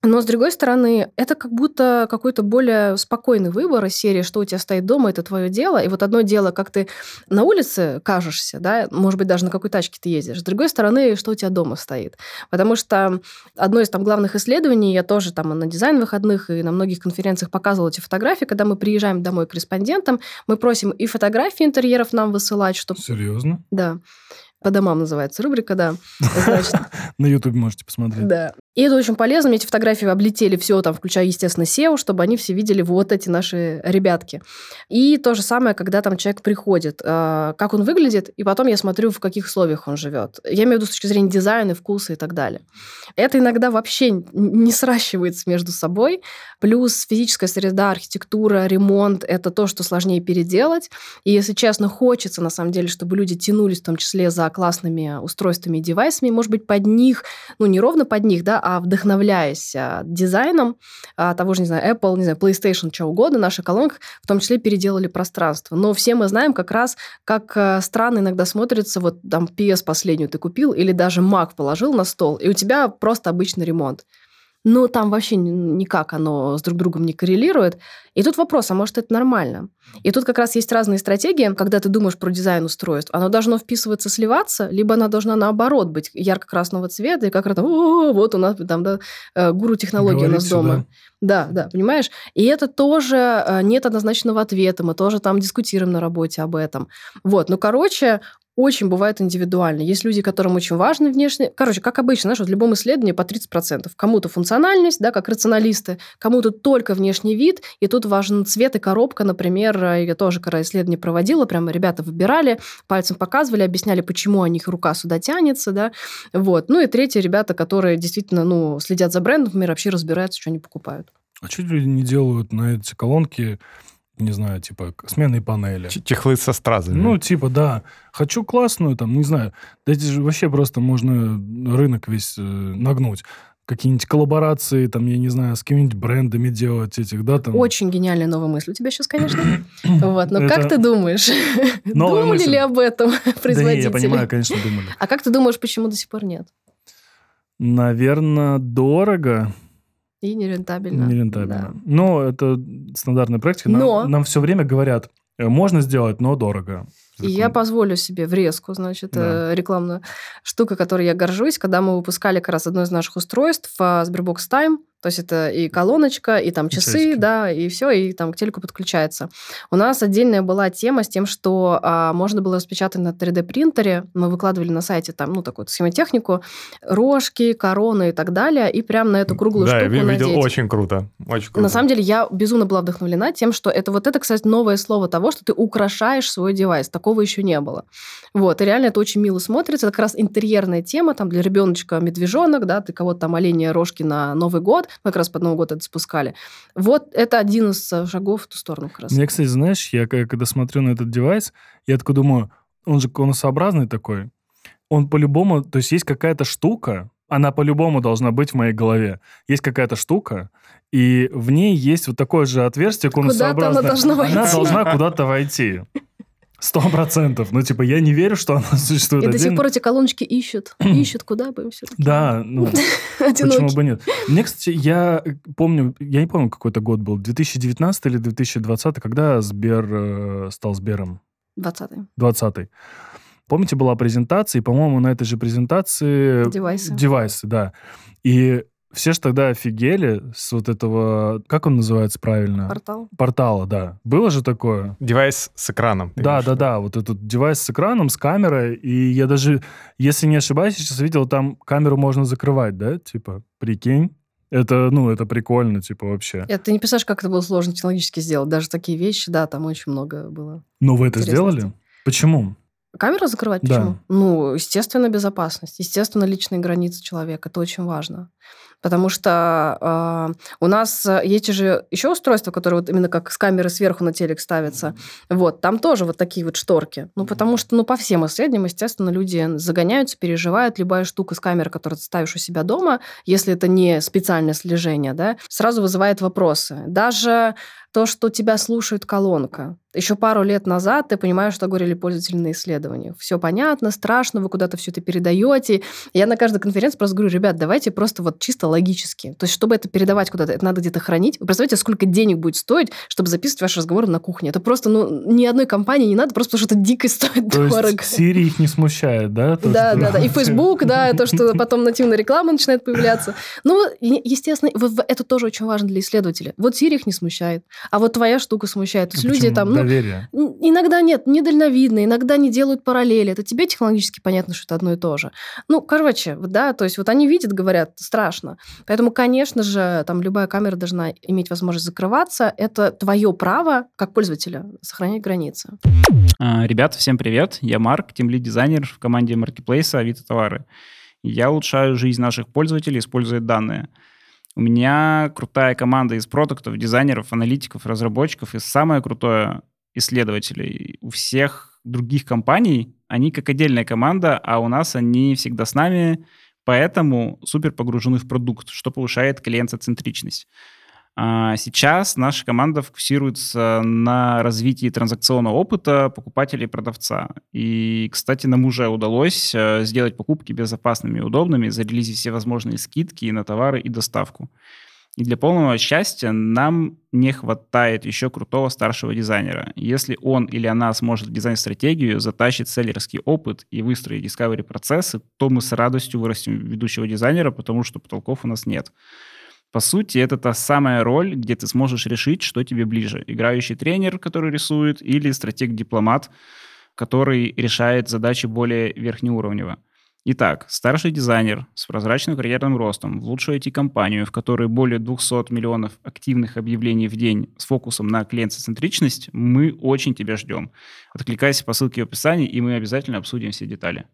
Но, с другой стороны, это как будто какой-то более спокойный выбор из серии, что у тебя стоит дома, это твое дело. И вот одно дело, как ты на улице кажешься, да, может быть, даже на какой тачке ты ездишь. С другой стороны, что у тебя дома стоит. Потому что одно из там главных исследований, я тоже там на дизайн выходных и на многих конференциях показывала эти фотографии, когда мы приезжаем домой к респондентам, мы просим и фотографии интерьеров нам высылать, чтобы... Серьезно? Да. По домам называется рубрика, да. Значит, На Ютубе можете посмотреть. да. И это очень полезно. Мне эти фотографии облетели все, там, включая, естественно, SEO, чтобы они все видели вот эти наши ребятки. И то же самое, когда там человек приходит, э, как он выглядит, и потом я смотрю, в каких условиях он живет. Я имею в виду с точки зрения дизайна, вкуса и так далее. Это иногда вообще не сращивается между собой. Плюс физическая среда, архитектура, ремонт – это то, что сложнее переделать. И, если честно, хочется, на самом деле, чтобы люди тянулись в том числе за классными устройствами и девайсами, может быть, под них, ну, не ровно под них, да, а вдохновляясь а, дизайном а, того же, не знаю, Apple, не знаю, PlayStation, что угодно, наша колонка в том числе переделали пространство. Но все мы знаем как раз, как а, странно иногда смотрится, вот там PS последнюю ты купил или даже Mac положил на стол, и у тебя просто обычный ремонт. Но там вообще ни- никак оно с друг другом не коррелирует. И тут вопрос, а может это нормально? И тут как раз есть разные стратегии, когда ты думаешь про дизайн устройств. Оно должно вписываться, сливаться, либо оно должна наоборот быть ярко-красного цвета, и как раз «О, вот у нас там да, э, гуру технологии у нас дома. Да, да, понимаешь? И это тоже э, нет однозначного ответа. Мы тоже там дискутируем на работе об этом. Вот, ну, короче, очень бывает индивидуально. Есть люди, которым очень важно внешне. Короче, как обычно, знаешь, вот в любом исследовании по 30%. Кому-то функциональность, да, как рационалисты, кому-то только внешний вид, и тут важен цвет и коробка, например. э, Я тоже, когда исследование проводила, прямо ребята выбирали, пальцем показывали, объясняли, почему у них рука сюда тянется, да. Вот. Ну и третьи ребята, которые действительно, ну, следят за брендом, например, вообще разбираются, что они покупают. А что люди не делают на эти колонки, не знаю, типа сменные панели? Чехлы со стразами. Ну, типа, да. Хочу классную, там, не знаю. Да эти же вообще просто можно рынок весь э, нагнуть. Какие-нибудь коллаборации, там, я не знаю, с какими-нибудь брендами делать этих, да, там. Очень гениальная новая мысль у тебя сейчас, конечно. Вот. Но как ты думаешь? Думали мысль. ли об этом Да не, я производители? понимаю, конечно, думали. А как ты думаешь, почему до сих пор нет? Наверное, дорого, И нерентабельно. нерентабельно. Но это стандартная практика. Нам, Но- нам все время говорят, э, можно сделать, но дорого. И я позволю себе врезку, значит, Да. э, рекламную штуку, которой я горжусь, когда мы выпускали как раз одно из наших устройств, а, Sberbox Time, то есть это и колоночка, и там часы, Часики. да, и все, и там к телеку подключается. У нас отдельная была тема с тем, что а, можно было распечатать на 3D-принтере, мы выкладывали на сайте там, ну, такую схемотехнику, рожки, короны и так далее, и прям на эту круглую да, я штуку ви- видел, надеть. очень круто. Очень круто. На самом деле я безумно была вдохновлена тем, что это вот это, кстати, новое слово того, что ты украшаешь свой девайс. Такого еще не было. Вот, и реально это очень мило смотрится. Это как раз интерьерная тема, там для ребеночка медвежонок, да, ты кого-то там оленя рожки на Новый год, мы как раз под Новый год это спускали. Вот это один из э, шагов в ту сторону как раз. Мне, кстати, знаешь, я к- когда смотрю на этот девайс, я такой думаю, он же конусообразный такой. Он по-любому, то есть есть какая-то штука, она по-любому должна быть в моей голове. Есть какая-то штука, и в ней есть вот такое же отверстие Куда-то она конусообразное. должна Она войти. должна куда-то войти. Сто процентов. Ну, типа, я не верю, что она существует И до сих отдельно. пор эти колоночки ищут. Ищут, куда бы им все Да, ну, почему бы нет? Мне, кстати, я помню, я не помню, какой это год был, 2019 или 2020, когда Сбер э, стал Сбером? 20-й. 20 Помните, была презентация, и, по-моему, на этой же презентации... Девайсы. Девайсы, да. И все же тогда офигели с вот этого, как он называется правильно? Портал. Портала, да. Было же такое? Девайс с экраном. Да, да, да, вот этот девайс с экраном, с камерой, и я даже, если не ошибаюсь, сейчас видел, там камеру можно закрывать, да, типа, прикинь. Это, ну, это прикольно, типа, вообще. Это ты не представляешь, как это было сложно технологически сделать. Даже такие вещи, да, там очень много было. Ну, вы это сделали? Почему? Камеру закрывать Да. почему? Ну, естественно, безопасность. Естественно, личные границы человека. Это очень важно. Потому что э, у нас э, есть же еще устройства, которые вот именно как с камеры сверху на телек ставятся. Вот, там тоже вот такие вот шторки. Ну, потому что, ну, по всем исследованиям, естественно, люди загоняются, переживают. Любая штука с камеры, которую ты ставишь у себя дома, если это не специальное слежение, да, сразу вызывает вопросы. Даже то, что тебя слушает колонка. Еще пару лет назад ты понимаешь, что говорили пользователи на исследованиях. Все понятно, страшно, вы куда-то все это передаете. Я на каждой конференции просто говорю, ребят, давайте просто вот чисто логически. То есть, чтобы это передавать куда-то, это надо где-то хранить. Вы представляете, сколько денег будет стоить, чтобы записывать ваши разговоры на кухне? Это просто, ну, ни одной компании не надо, просто потому что это дико стоит То дорого. есть Siri их не смущает, да? То, Да, что- да, да. И Facebook, да, то, что потом нативная реклама начинает появляться. Ну, естественно, это тоже очень важно для исследователя. Вот Siri их не смущает, а вот твоя штука смущает. То есть люди там, ну, Доверие. Иногда нет, недальновидно, иногда не делают параллели. Это тебе технологически понятно, что это одно и то же. Ну, короче, да, то есть вот они видят, говорят, страшно. Поэтому, конечно же, там любая камера должна иметь возможность закрываться. Это твое право, как пользователя, сохранять границы. А, Ребята, всем привет. Я Марк, тимлид-дизайнер в команде маркетплейса Авито Товары. Я улучшаю жизнь наших пользователей, используя данные. У меня крутая команда из продуктов, дизайнеров, аналитиков, разработчиков и самое крутое исследователей. У всех других компаний они как отдельная команда, а у нас они всегда с нами, поэтому супер погружены в продукт, что повышает клиентоцентричность. А Сейчас наша команда фокусируется на развитии транзакционного опыта покупателя и продавца. И, кстати, нам уже удалось э, сделать покупки безопасными и удобными, зарелизить все возможные скидки на товары и доставку. И для полного счастья нам не хватает еще крутого старшего дизайнера. Если он или она сможет дизайн-стратегию, затащить селлерский опыт и выстроить discovery процессы, то мы с радостью вырастим ведущего дизайнера, потому что потолков у нас нет. По сути, это та самая роль, где ты сможешь решить, что тебе ближе. Играющий тренер, который рисует, или стратег-дипломат, который решает задачи более верхнеуровнево. Итак, старший дизайнер с прозрачным карьерным ростом в лучшую IT-компанию, в которой более 200 миллионов активных объявлений в день с фокусом на клиентоцентричность, мы очень тебя ждем. Откликайся по ссылке в описании, и мы обязательно обсудим все детали.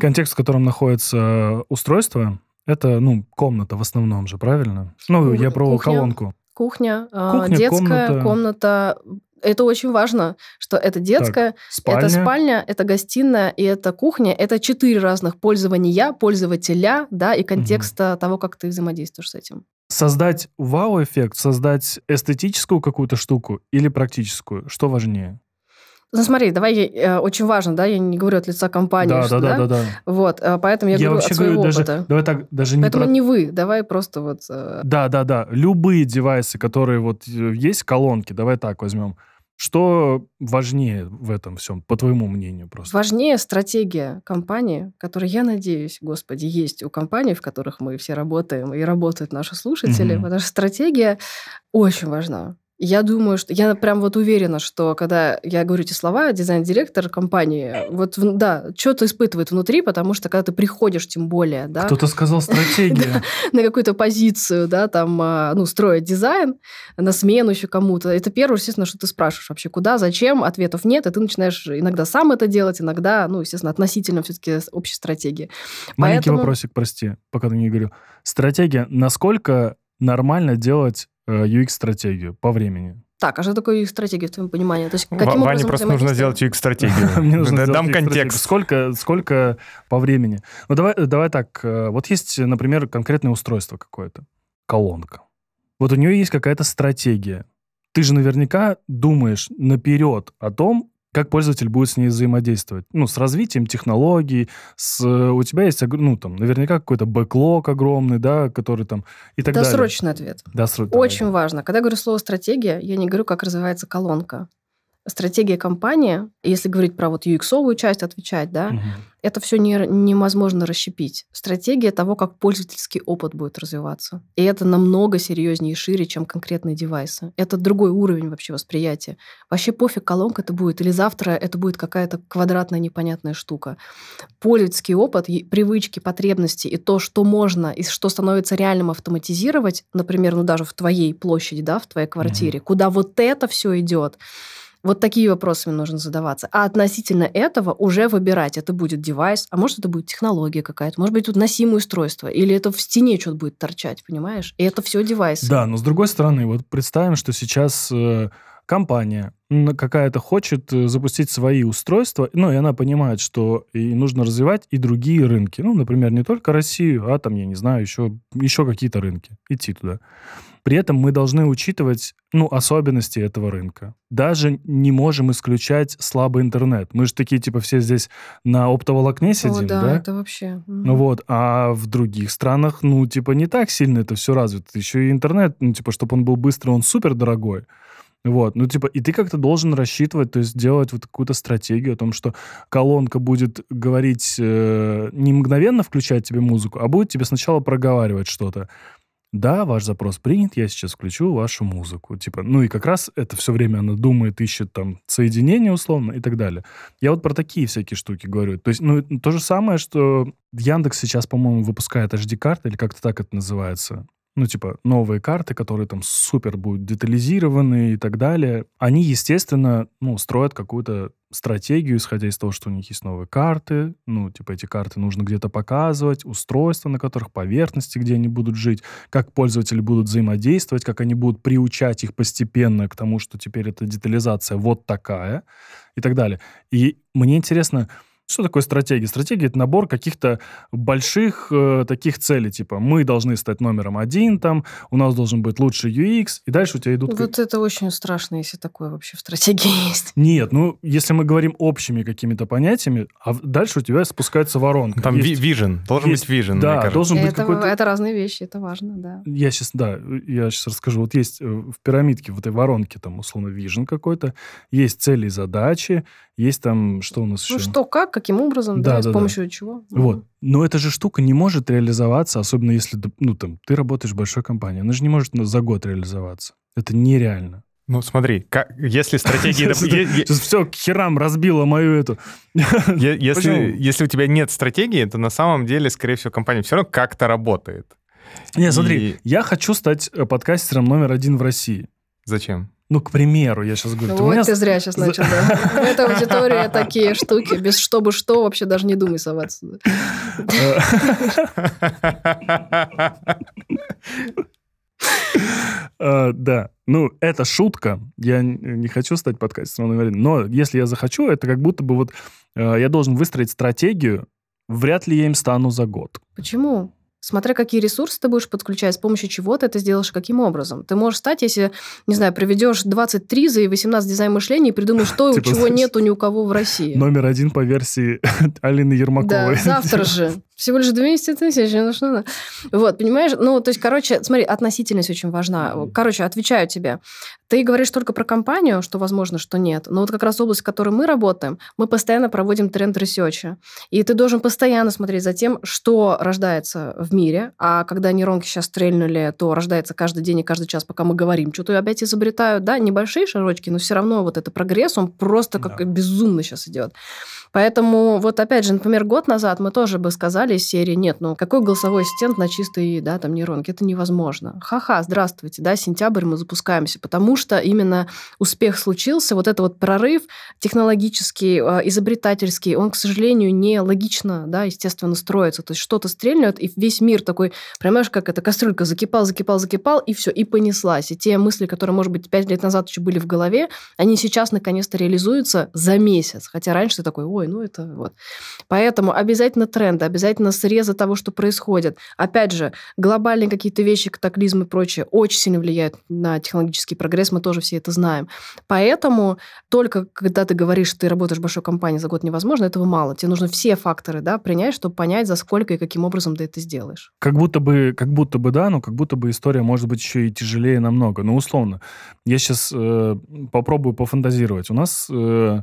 Контекст, в котором находится устройство, это, ну, комната в основном же, правильно? Ну, я про кухня. колонку. Кухня, э, Кухня, детская комната. комната. Это очень важно, что это детская, Спальня. Это спальня, это гостиная и это кухня. Это четыре разных пользования, пользователя, да, и контекста того, как ты взаимодействуешь с этим. Создать вау-эффект, создать эстетическую какую-то штуку или практическую? Что важнее? Ну, смотри, давай, э, очень важно, да, я не говорю от лица компании, да, что, да, да, да, да. Вот, э, поэтому я, говорю вообще от своего говорю даже, опыта. давай так, даже не Поэтому про... не вы, давай просто вот... э, Да, да, да. Любые девайсы, которые вот э, есть, колонки, давай так возьмем. Что важнее в этом всем, по твоему мнению просто? Важнее стратегия компании, которая, я надеюсь, господи, есть у компаний, в которых мы все работаем и работают наши слушатели. Мгм. Потому что стратегия очень важна. Я думаю, что я прям вот уверена, что когда я говорю эти слова, дизайн-директор компании, вот да, что-то испытывает внутри, потому что когда ты приходишь, тем более, да, Кто-то сказал стратегия. на какую-то позицию, да, там, а, ну, строить дизайн на смену еще кому-то. Это первое, естественно, что ты спрашиваешь вообще, куда, зачем, ответов нет, и ты начинаешь иногда сам это делать, иногда, ну, естественно, относительно все-таки общей стратегии. Маленький вопросик, прости, пока ты не говорю. Стратегия. Насколько нормально делать UX-стратегию по времени? Так, а что такое их стратегия в твоем понимании? То есть, каким Ване образом просто нужно сделать? UX-стратегию. Мне нужно Дам контекст. Сколько, сколько по времени? Ну, давай, давай так. э, Вот есть, например, конкретное устройство какое-то. Колонка. Вот у нее есть какая-то стратегия. Ты же наверняка думаешь наперед о том, как пользователь будет с ней взаимодействовать. Ну, с развитием технологий, с... э, У тебя есть, ну, там, наверняка какой-то бэклог огромный, да, который там... И так далее. Досрочный ответ. Досрочный. Очень важно. Когда я говорю слово стратегия, я не говорю, как развивается колонка. Стратегия компании, если говорить про вот UX-овую часть, отвечать, да, Мгм. Это все не, невозможно расщепить. Стратегия того, как пользовательский опыт будет развиваться. И это намного серьезнее и шире, чем конкретные девайсы. Это другой уровень вообще восприятия. Вообще пофиг, колонка это будет, или завтра это будет какая-то квадратная непонятная штука. Пользовательский опыт, привычки, потребности и то, что можно и что становится реальным автоматизировать, например, ну даже в твоей площади, да, в твоей квартире, mm-hmm. куда вот это все идет, вот такие вопросы нужно задаваться. А относительно этого уже выбирать, это будет девайс, а может, это будет технология какая-то, может быть, тут носимое устройство, или это в стене что-то будет торчать, понимаешь? И это все девайсы. Да, но с другой стороны, вот представим, что сейчас э, компания какая-то хочет э, запустить свои устройства, ну, и она понимает, что и нужно развивать и другие рынки. Ну, например, не только Россию, а там, я не знаю, еще, еще какие-то рынки. Идти туда. При этом мы должны учитывать, ну, особенности этого рынка. Даже не можем исключать слабый интернет. Мы же такие, типа, все здесь на оптоволокне сидим, О, да? да, это вообще... Ну вот, а в других странах, ну, типа, не так сильно это все развито. Еще и интернет, ну, типа, чтобы он был быстрый, он супер дорогой. Вот, ну, типа, и ты как-то должен рассчитывать, то есть делать вот какую-то стратегию о том, что колонка будет говорить, э, не мгновенно включать тебе музыку, а будет тебе сначала проговаривать что-то. Да, ваш запрос принят, я сейчас включу вашу музыку. Типа, ну и как раз это все время она думает, ищет там соединение условно и так далее. Я вот про такие всякие штуки говорю. То есть, ну, то же самое, что Яндекс сейчас, по-моему, выпускает HD-карты, или как-то так это называется ну, типа, новые карты, которые там супер будут детализированы и так далее, они, естественно, ну, строят какую-то стратегию, исходя из того, что у них есть новые карты, ну, типа, эти карты нужно где-то показывать, устройства, на которых, поверхности, где они будут жить, как пользователи будут взаимодействовать, как они будут приучать их постепенно к тому, что теперь эта детализация вот такая и так далее. И мне интересно, что такое стратегия? Стратегия — это набор каких-то больших э, таких целей, типа мы должны стать номером один, там, у нас должен быть лучший UX, и дальше у тебя идут... Вот это очень страшно, если такое вообще в стратегии есть. Нет, ну, если мы говорим общими какими-то понятиями, а дальше у тебя спускается воронка. Там есть, vision, должен есть, быть vision, Да, должен быть это, какой-то... Это разные вещи, это важно, да. Я сейчас, да, я сейчас расскажу. Вот есть э, в пирамидке, в этой воронке, там, условно, vision какой-то, есть цели и задачи, есть там, что у нас ну, еще? Ну, что, как, каким образом, да, да, с да помощью да. чего. Вот. Но эта же штука не может реализоваться, особенно если, ну, там, ты работаешь в большой компании. Она же не может за год реализоваться. Это нереально. Ну, смотри, как, если стратегии... Сейчас все к херам разбило мою эту... Если, если у тебя нет стратегии, то на самом деле, скорее всего, компания все равно как-то работает. Не, смотри, я хочу стать э, подкастером номер один в России. Зачем? Ну, к примеру, я сейчас говорю. Ну, вот меня... ты зря сейчас начал, да. В этой аудитории такие штуки, без чтобы что, вообще даже не думай соваться. Uh, да, ну, это шутка. Я не хочу стать подкастером, но если я захочу, это как будто бы вот uh, я должен выстроить стратегию, вряд ли я им стану за год. Почему? Смотря какие ресурсы ты будешь подключать, с помощью чего ты это сделаешь, каким образом. Ты можешь стать, если, не знаю, проведешь 20 триза и 18 дизайн мышления и придумаешь то, типа, чего нету ни у кого в России. Номер один по версии Алины Ермаковой. Да, завтра же. Всего лишь 200 тысяч, ну что надо. Вот, понимаешь? Ну, то есть, короче, смотри, относительность очень важна. Короче, отвечаю тебе. Ты говоришь только про компанию, что возможно, что нет. Но вот как раз область, в которой мы работаем, мы постоянно проводим trend research а. И ты должен постоянно смотреть за тем, что рождается в мире. А когда нейронки сейчас стрельнули, то рождается каждый день и каждый час, пока мы говорим. Что-то опять изобретают, да, небольшие шажочки, но все равно вот это прогресс, он просто как да. безумно сейчас идет. Поэтому вот опять же, например, год назад мы тоже бы сказали из серии, нет, ну какой голосовой ассистент на чистой, да, там нейронке, это невозможно. Ха-ха, здравствуйте, да, сентябрь мы запускаемся, потому что именно успех случился, вот это вот прорыв технологический, э, изобретательский, он, к сожалению, не логично, да, естественно, строится. То есть что-то стрельнет, и весь мир такой, понимаешь, как эта кастрюлька закипал, закипал, закипал, и все, и понеслась. И те мысли, которые, может быть, пять лет назад еще были в голове, они сейчас наконец-то реализуются за месяц. Хотя раньше ты такой, ой, ой, ну это вот. Поэтому обязательно тренды, обязательно срезы того, что происходит. Опять же, глобальные какие-то вещи, катаклизмы и прочее очень сильно влияют на технологический прогресс, мы тоже все это знаем. Поэтому только когда ты говоришь, что ты работаешь в большой компании за год невозможно, этого мало. Тебе нужно все факторы да, принять, чтобы понять, за сколько и каким образом ты это сделаешь. Как будто бы, как будто бы да, но как будто бы история может быть еще и тяжелее намного. Ну, условно. Я сейчас э, попробую пофантазировать. У нас... Э,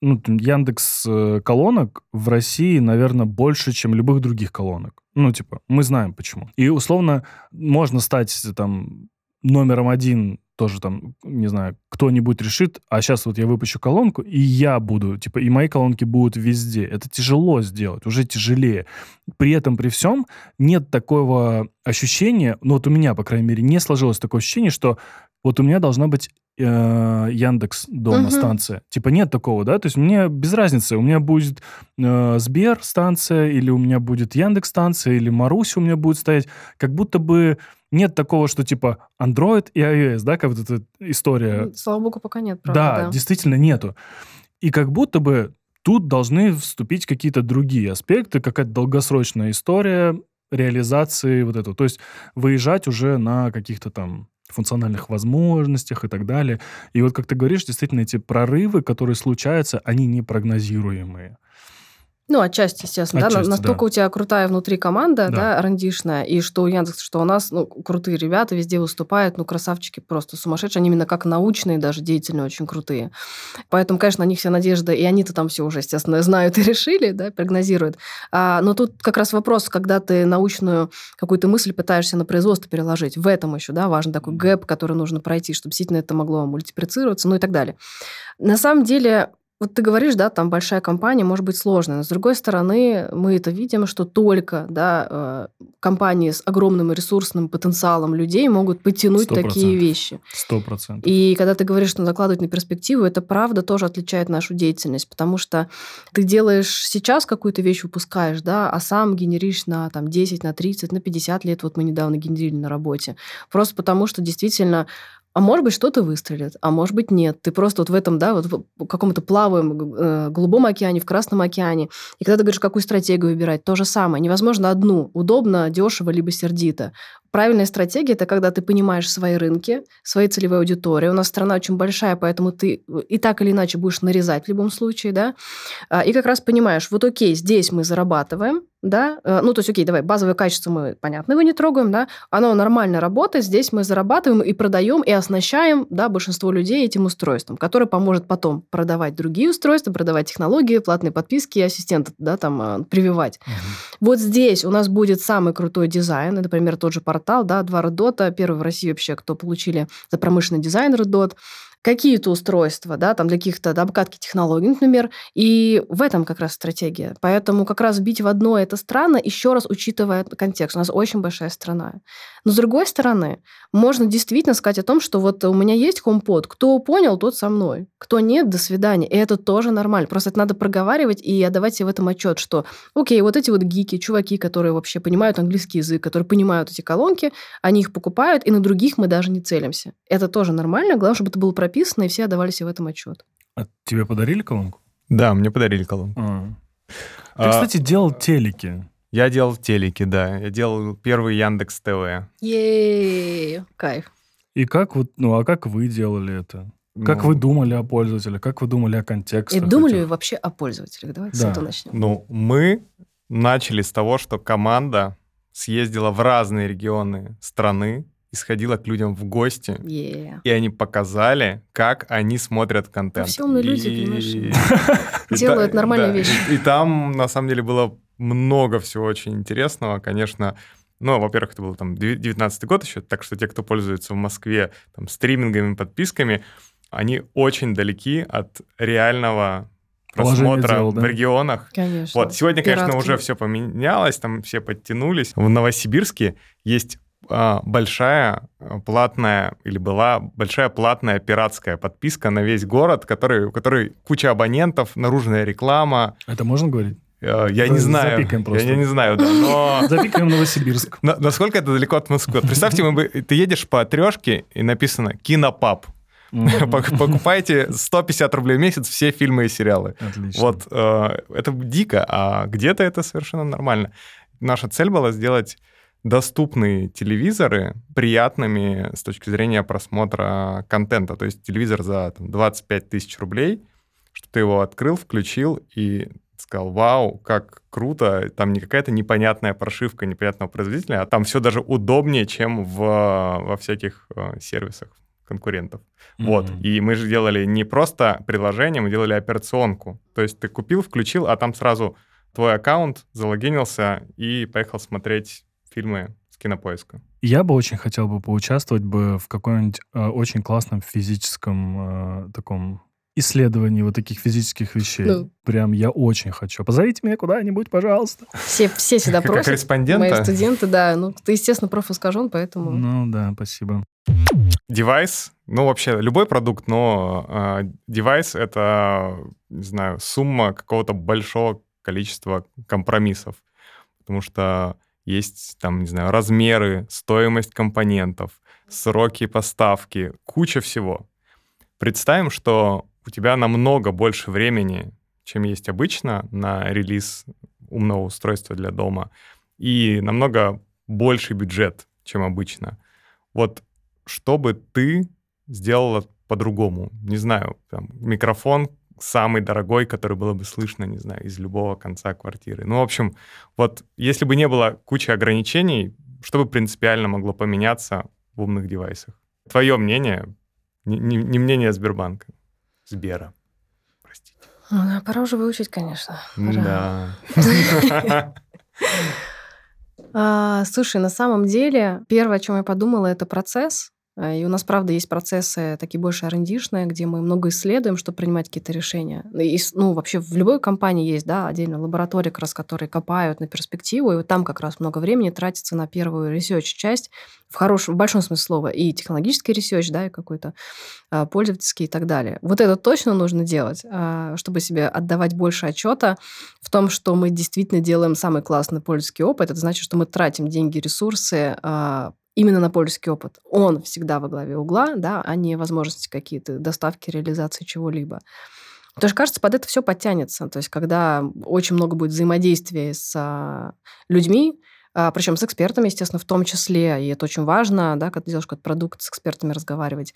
ну, там, Яндекс э, колонок в России, наверное, больше, чем любых других колонок. Ну, типа, мы знаем почему. И, условно, можно стать там номером один тоже там, не знаю, кто-нибудь решит, а сейчас вот я выпущу колонку, и я буду, типа, и мои колонки будут везде. Это тяжело сделать, уже тяжелее. При этом, при всем, нет такого ощущения, ну вот у меня, по крайней мере, не сложилось такое ощущение, что вот у меня должна быть Яндекс дома Мгм. станция. Типа нет такого, да? То есть мне без разницы. У меня будет э, Сбер станция, или у меня будет Яндекс станция, или Марусь у меня будет стоять. Как будто бы нет такого, что типа Android и iOS, да, как вот эта история. Слава богу, пока нет, правда, Да, да. действительно нету. И как будто бы тут должны вступить какие-то другие аспекты, какая-то долгосрочная история реализации вот этого. То есть выезжать уже на каких-то там функциональных возможностях и так далее. И вот, как ты говоришь, действительно, эти прорывы, которые случаются, они непрогнозируемые. Ну, отчасти, естественно, да. Отчасти, Настолько да. у тебя крутая внутри команда, Да. да, рандишная, и что у Яндекс, что у нас, ну, крутые ребята везде выступают, ну, красавчики просто сумасшедшие, они именно как научные даже, деятельные, очень крутые. Поэтому, конечно, на них вся надежда, и они-то там все уже, естественно, знают и решили, да, прогнозируют. А, но тут как раз вопрос, когда ты научную какую-то мысль пытаешься на производство переложить, в этом еще, да, важен такой гэп, который нужно пройти, чтобы действительно это могло мультиплицироваться, ну и так далее. На самом деле, вот ты говоришь, да, там большая компания может быть сложная, но с другой стороны, мы это видим, что только, да, э, компании с огромным ресурсным потенциалом людей могут потянуть Сто такие процентов. вещи. Сто процентов. И когда ты говоришь, что накладывать на перспективу, это правда тоже отличает нашу деятельность, потому что ты делаешь сейчас какую-то вещь, выпускаешь, да, а сам генеришь на там, 10, на 30, на 50 лет, вот мы недавно генерили на работе. Просто потому что действительно а может быть, что-то выстрелит, а может быть, нет. Ты просто вот в этом, да, вот в каком-то плаваем э, голубом океане, в Красном океане. И когда ты говоришь, какую стратегию выбирать, то же самое. Невозможно одну. Удобно, дешево, либо сердито. Правильная стратегия – это когда ты понимаешь свои рынки, свои целевые аудитории. У нас страна очень большая, поэтому ты и так или иначе будешь нарезать в любом случае, да. А, И как раз понимаешь, вот окей, здесь мы зарабатываем, да, э, ну, то есть, окей, давай, базовое качество мы, понятно, его не трогаем, да, оно нормально работает, здесь мы зарабатываем и продаем, и оснащаем, да, большинство людей этим устройством, которое поможет потом продавать другие устройства, продавать технологии, платные подписки ассистента, да, там, э, прививать. Мгм. Вот здесь у нас будет самый крутой дизайн, например, тот же портал, да, два Red Dot, первый в России вообще, кто получили за промышленный дизайн Red Dot, какие-то устройства, да, там для каких-то да, обкатки технологий, например, и в этом как раз стратегия. Поэтому как раз бить в одно это странно, еще раз учитывая контекст. У нас очень большая страна. Но с другой стороны, можно действительно сказать о том, что вот у меня есть HomePod, кто понял, тот со мной, кто нет, до свидания. И это тоже нормально. Просто это надо проговаривать и отдавать себе в этом отчет, что, окей, вот эти вот гики, чуваки, которые вообще понимают английский язык, которые понимают эти колонки, они их покупают, и на других мы даже не целимся. Это тоже нормально, главное, чтобы это было прописано, и все отдавали себе в этом отчет. А тебе подарили колонку? Да, мне подарили колонку. А. Ты, А, кстати, делал телеки. Я делал телеки, да. Я делал первый Яндекс ТВ. Ей, кайф. И как вот, ну, а как вы делали это? Как Ну, вы думали о пользователе? Как вы думали о И контекстах? думали этих? вообще о пользователях. Давайте Да. с этого начнем. Ну, мы начали с того, что команда съездила в разные регионы страны и сходила к людям в гости. Е. И они показали, как они смотрят контент. все умные люди, понимаешь? Делают нормальные вещи. И, там, на самом деле, было много всего очень интересного. Конечно, ну, во-первых, это был там 19 год еще, так что те, кто пользуется в Москве там, стримингами, подписками, они очень далеки от реального просмотра дел, да. в регионах. Конечно. Вот, сегодня, конечно, Пиратки. уже все поменялось, там все подтянулись. В Новосибирске есть большая а, платная, или была большая платная пиратская подписка на весь город, который, у которой куча абонентов, наружная реклама. Это можно говорить? Э, Я Да, не знаю, запикаем я, просто. я не знаю, да, но... Запикаем Новосибирск. На- насколько это далеко от Москвы? Представьте, мы бы- ты едешь по трешке, и написано «Кинопаб». Пок- Покупайте 150 рублей в месяц все фильмы и сериалы. Отлично. Вот э, это дико, а где-то это совершенно нормально. Наша цель была сделать доступные телевизоры приятными с точки зрения просмотра контента. То есть телевизор за там, 25 тысяч рублей, что ты его открыл, включил и сказал, вау, как круто, там не какая-то непонятная прошивка непонятного производителя, а там все даже удобнее, чем в, во всяких э, сервисах. конкурентов. Вот. И мы же делали не просто приложение, мы делали операционку. То есть ты купил, включил, а там сразу твой аккаунт, залогинился и поехал смотреть фильмы с кинопоиска. Я бы очень хотел бы поучаствовать бы в каком-нибудь э, очень классном физическом э, таком исследовании вот таких физических вещей. Ну. Прям я очень хочу. Позовите меня куда-нибудь, пожалуйста. Все, все всегда Как просят. корреспондента? Мои студенты, да. Ну, ты, естественно, профискажен, поэтому... Ну да, спасибо. Девайс, ну вообще любой продукт, но э, девайс это, не знаю, сумма какого-то большого количества компромиссов, потому что есть там, не знаю, размеры, стоимость компонентов, сроки поставки, куча всего. Представим, что у тебя намного больше времени, чем есть обычно на релиз умного устройства для дома, и намного больше бюджет, чем обычно. Вот что бы ты сделала по-другому? Не знаю, там, микрофон самый дорогой, который было бы слышно, не знаю, из любого конца квартиры. Ну, в общем, вот если бы не было кучи ограничений, что бы принципиально могло поменяться в умных девайсах? Твое мнение, не, не- не мнение Сбербанка, Сбера. Простите. Ну, пора уже выучить, конечно. Пора. Да. А, слушай, на самом деле, первое, о чем я подумала, это процесс. А, И у нас, правда, есть процессы такие больше rd где мы много исследуем, чтобы принимать какие-то решения. И, с- ну, вообще в любой компании есть, да, отдельно лаборатории, как раз, которые копают на перспективу, и вот там как раз много времени тратится на первую research-часть, в хорошем, в большом смысле слова, и технологический research, да, и какой-то а, пользовательский и так далее. Вот это точно нужно делать, а, чтобы себе отдавать больше отчета в том, что мы действительно делаем самый классный пользовательский опыт. Это значит, что мы тратим деньги, ресурсы а, именно на пользовательский опыт. Он всегда во главе угла, да, а не возможности какие-то доставки, реализации чего-либо. Потому что, кажется, под это все подтянется. То есть, когда очень много будет взаимодействия с а, людьми, причем с экспертами, естественно, в том числе, и это очень важно, да, когда ты делаешь какой-то продукт, с экспертами разговаривать.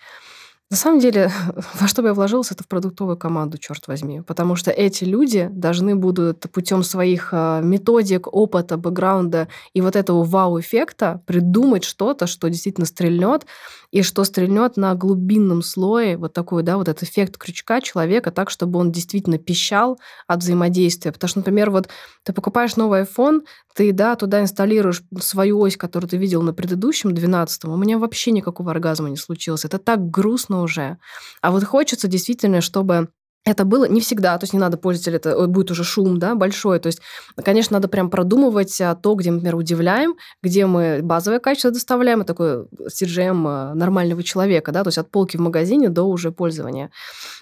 На самом деле, во что бы я вложилась, это в продуктовую команду, черт возьми. Потому что эти люди должны будут путем своих а, методик, опыта, бэкграунда и вот этого вау-эффекта придумать что-то, что действительно стрельнет, и что стрельнет на глубинном слое, вот такой, да, вот этот эффект крючка человека, так, чтобы он действительно пищал от взаимодействия. Потому что, например, вот ты покупаешь новый iPhone, ты, да, туда инсталируешь свою ось, которую ты видел на предыдущем, 12 у меня вообще никакого оргазма не случилось. Это так грустно уже. А вот хочется действительно, чтобы это было не всегда, то есть не надо пользователю, это будет уже шум, да, большой. То есть, конечно, надо прям продумывать а, то, где например, удивляем, где мы базовое качество доставляем, это такой CGM а, нормального человека, да, то есть от полки в магазине до уже пользования.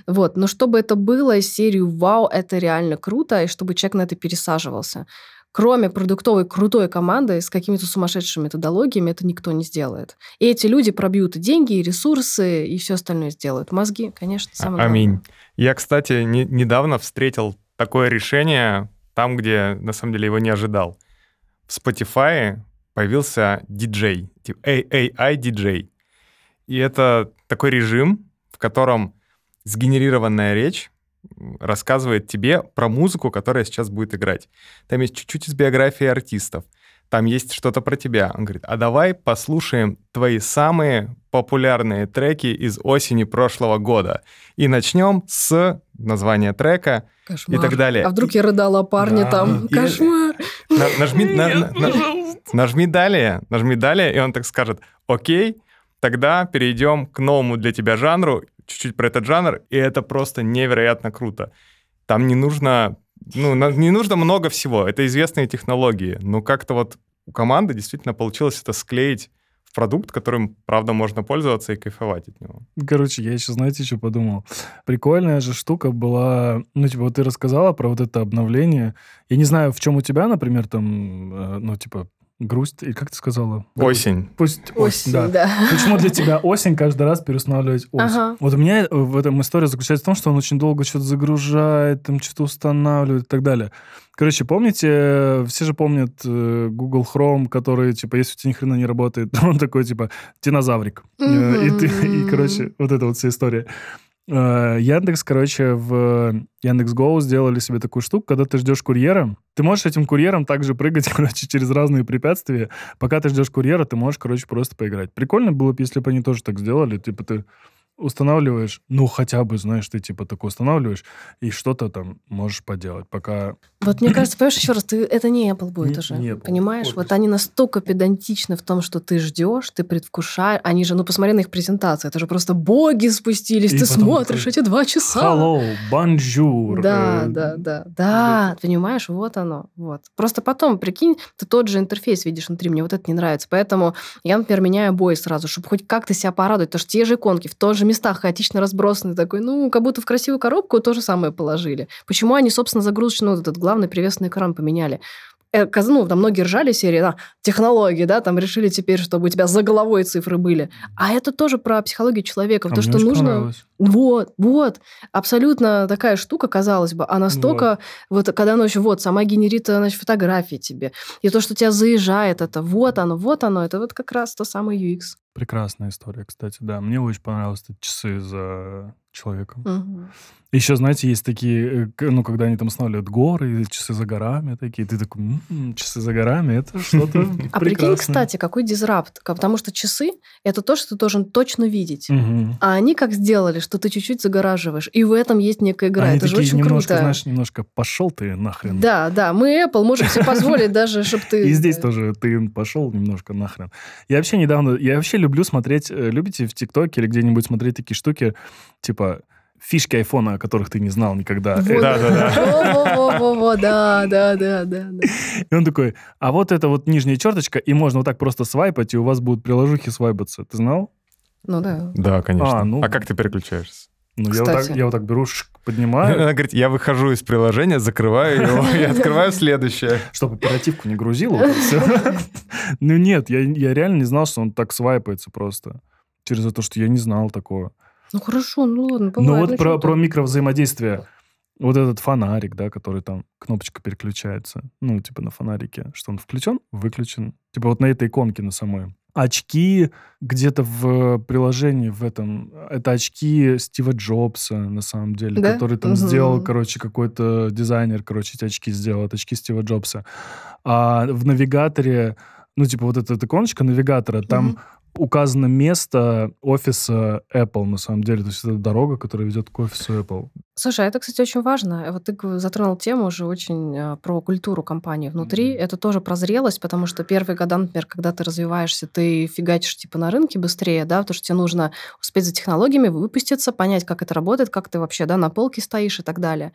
Вот. Но чтобы это было из серии «Вау, это реально круто», и чтобы человек на это пересаживался. Кроме продуктовой крутой команды с какими-то сумасшедшими методологиями, это никто не сделает. И эти люди пробьют и деньги, и ресурсы, и все остальное сделают. Мозги, конечно, самое Аминь. главное. Я, кстати, не- недавно встретил такое решение там, где на самом деле его не ожидал. В Spotify появился диджей, типа AI-диджей. И это такой режим, в котором сгенерированная речь рассказывает тебе про музыку, которая сейчас будет играть. Там есть чуть-чуть из биографии артистов. Там есть что-то про тебя. Он говорит, а давай послушаем твои самые популярные треки из осени прошлого года. И начнем с названия трека Кошмар. и так далее. А вдруг я рыдала о парне Да. там? И- Кошмар. На- нажми, на- на- на- нажми далее, нажми далее, и он так скажет, окей, тогда перейдем к новому для тебя жанру, чуть-чуть про этот жанр, и это просто невероятно круто. Там не нужно, ну, не нужно много всего, это известные технологии, но как-то вот у команды действительно получилось это склеить в продукт, которым, правда, можно пользоваться и кайфовать от него. Короче, я еще, знаете, что подумал? Прикольная же штука была... Ну, типа, вот ты рассказала про вот это обновление. Я не знаю, в чем у тебя, например, там, э, ну, типа, грусть, и как ты сказала? Осень. Пусть Осень, да. да. Почему для тебя осень каждый раз переустанавливать ось? Ага. Вот у меня э, в этом история заключается в том, что он очень долго что-то загружает, там что-то устанавливает и так далее. Короче, помните, э, все же помнят э, Google Chrome, который, типа, если у тебя ни хрена не работает, он такой, типа, динозаврик. Э, И, ты, и, короче, вот эта вот вся история. Э, Яндекс, короче, в Яндекс Go сделали себе такую штуку, когда ты ждешь курьера, ты можешь этим курьером также прыгать, короче, через разные препятствия. Пока ты ждешь курьера, ты можешь, короче, просто поиграть. Прикольно было бы, если бы они тоже так сделали. Типа ты устанавливаешь, ну, хотя бы, знаешь, ты типа такой устанавливаешь, и что-то там можешь поделать, пока... Вот мне кажется, понимаешь, еще раз, ты, это не Apple будет Не- уже. не Apple. Понимаешь? Вот Вот они настолько педантичны в том, что ты ждешь, ты предвкушаешь. Они же, ну, посмотри на их презентацию. Это же просто боги спустились. И ты смотришь такой, эти два часа. Hello, bonjour. Да, э, да, да, да, ты понимаешь, вот оно, вот. Просто потом, прикинь, ты тот же интерфейс видишь внутри, мне вот это не нравится, поэтому я, например, меняю бой сразу, чтобы хоть как-то себя порадовать, потому что те же иконки в тоже же местах хаотично разбросаны, такой, ну, как будто в красивую коробку то же самое положили. Почему они, собственно, загрузочный, вот этот главный привесный экран поменяли? Э, Ну, там многие ржали серии, да, технологии, да, там решили теперь, чтобы у тебя за головой цифры были. А это тоже про психологию человека, А то, что нужно... Вот, вот. Абсолютно такая штука, казалось бы. А настолько, вот, когда оно еще, вот, сама генерит, значит, фотографии тебе. И то, что тебя заезжает, это вот оно, вот оно, это вот как раз то самое UX. Прекрасная история, кстати, да. Мне очень понравилось эти часы за человеком. Мгм. Еще, знаете, есть такие, э, ну, когда они там устанавливают горы, часы за горами такие, ты такой, «М, часы за горами, это что-то А прикинь, прекрасное». кстати, какой дизрапт. Потому что часы – это то, что ты должен точно видеть. А они как сделали, что ты чуть-чуть загораживаешь. И в этом есть некая игра. Это же очень немножко, круто. знаешь, немножко пошел ты нахрен. Да, да, мы Apple можем себе позволить даже, чтобы ты... И здесь тоже ты пошел немножко нахрен. Я вообще недавно, я вообще люблю смотреть, э, любите в ТикТоке или где-нибудь смотреть такие штуки, типа фишки айфона, о которых ты не знал никогда. Вот. Э, Да-да-да. Во-во-во-во, да, да, да, да. да. И он такой, а вот это вот нижняя черточка, и можно вот так просто свайпать, и у вас будут приложухи свайпаться. Ты знал? Ну да. Да, конечно. А, ну. А как ты переключаешься? Ну, я вот, так, Кстати. я вот так беру, шик, поднимаю, Она говорит, я выхожу из приложения, закрываю его и открываю следующее. чтобы оперативку не грузило. Ну нет, я, я реально не знал, что он так свайпается просто. Через то, что я не знал такого. Ну хорошо, ну ладно, Ну бывает. вот ну про, чё про там. микровзаимодействие. Вот этот фонарик, да, который там кнопочка переключается. Ну, типа на фонарике. Что он включен, выключен. Типа вот на этой иконке на самой. Очки где-то в приложении в этом. Это очки Стива Джобса, на самом деле. Да? Который там Мгм. сделал, короче, какой-то дизайнер, короче, эти очки сделал. Это очки Стива Джобса. А в навигаторе, ну, типа вот эта иконочка навигатора, там. Указано место офиса Apple, на самом деле. То есть это дорога, которая ведет к офису Apple. Слушай, а это, кстати, очень важно. Вот ты затронул тему уже очень а, про культуру компании внутри. Мгм. Это тоже про зрелость, потому что первые года, например, когда ты развиваешься, ты фигачишь типа на рынке быстрее, да, потому что тебе нужно успеть за технологиями, выпуститься, понять, как это работает, как ты вообще, да, на полке стоишь и так далее.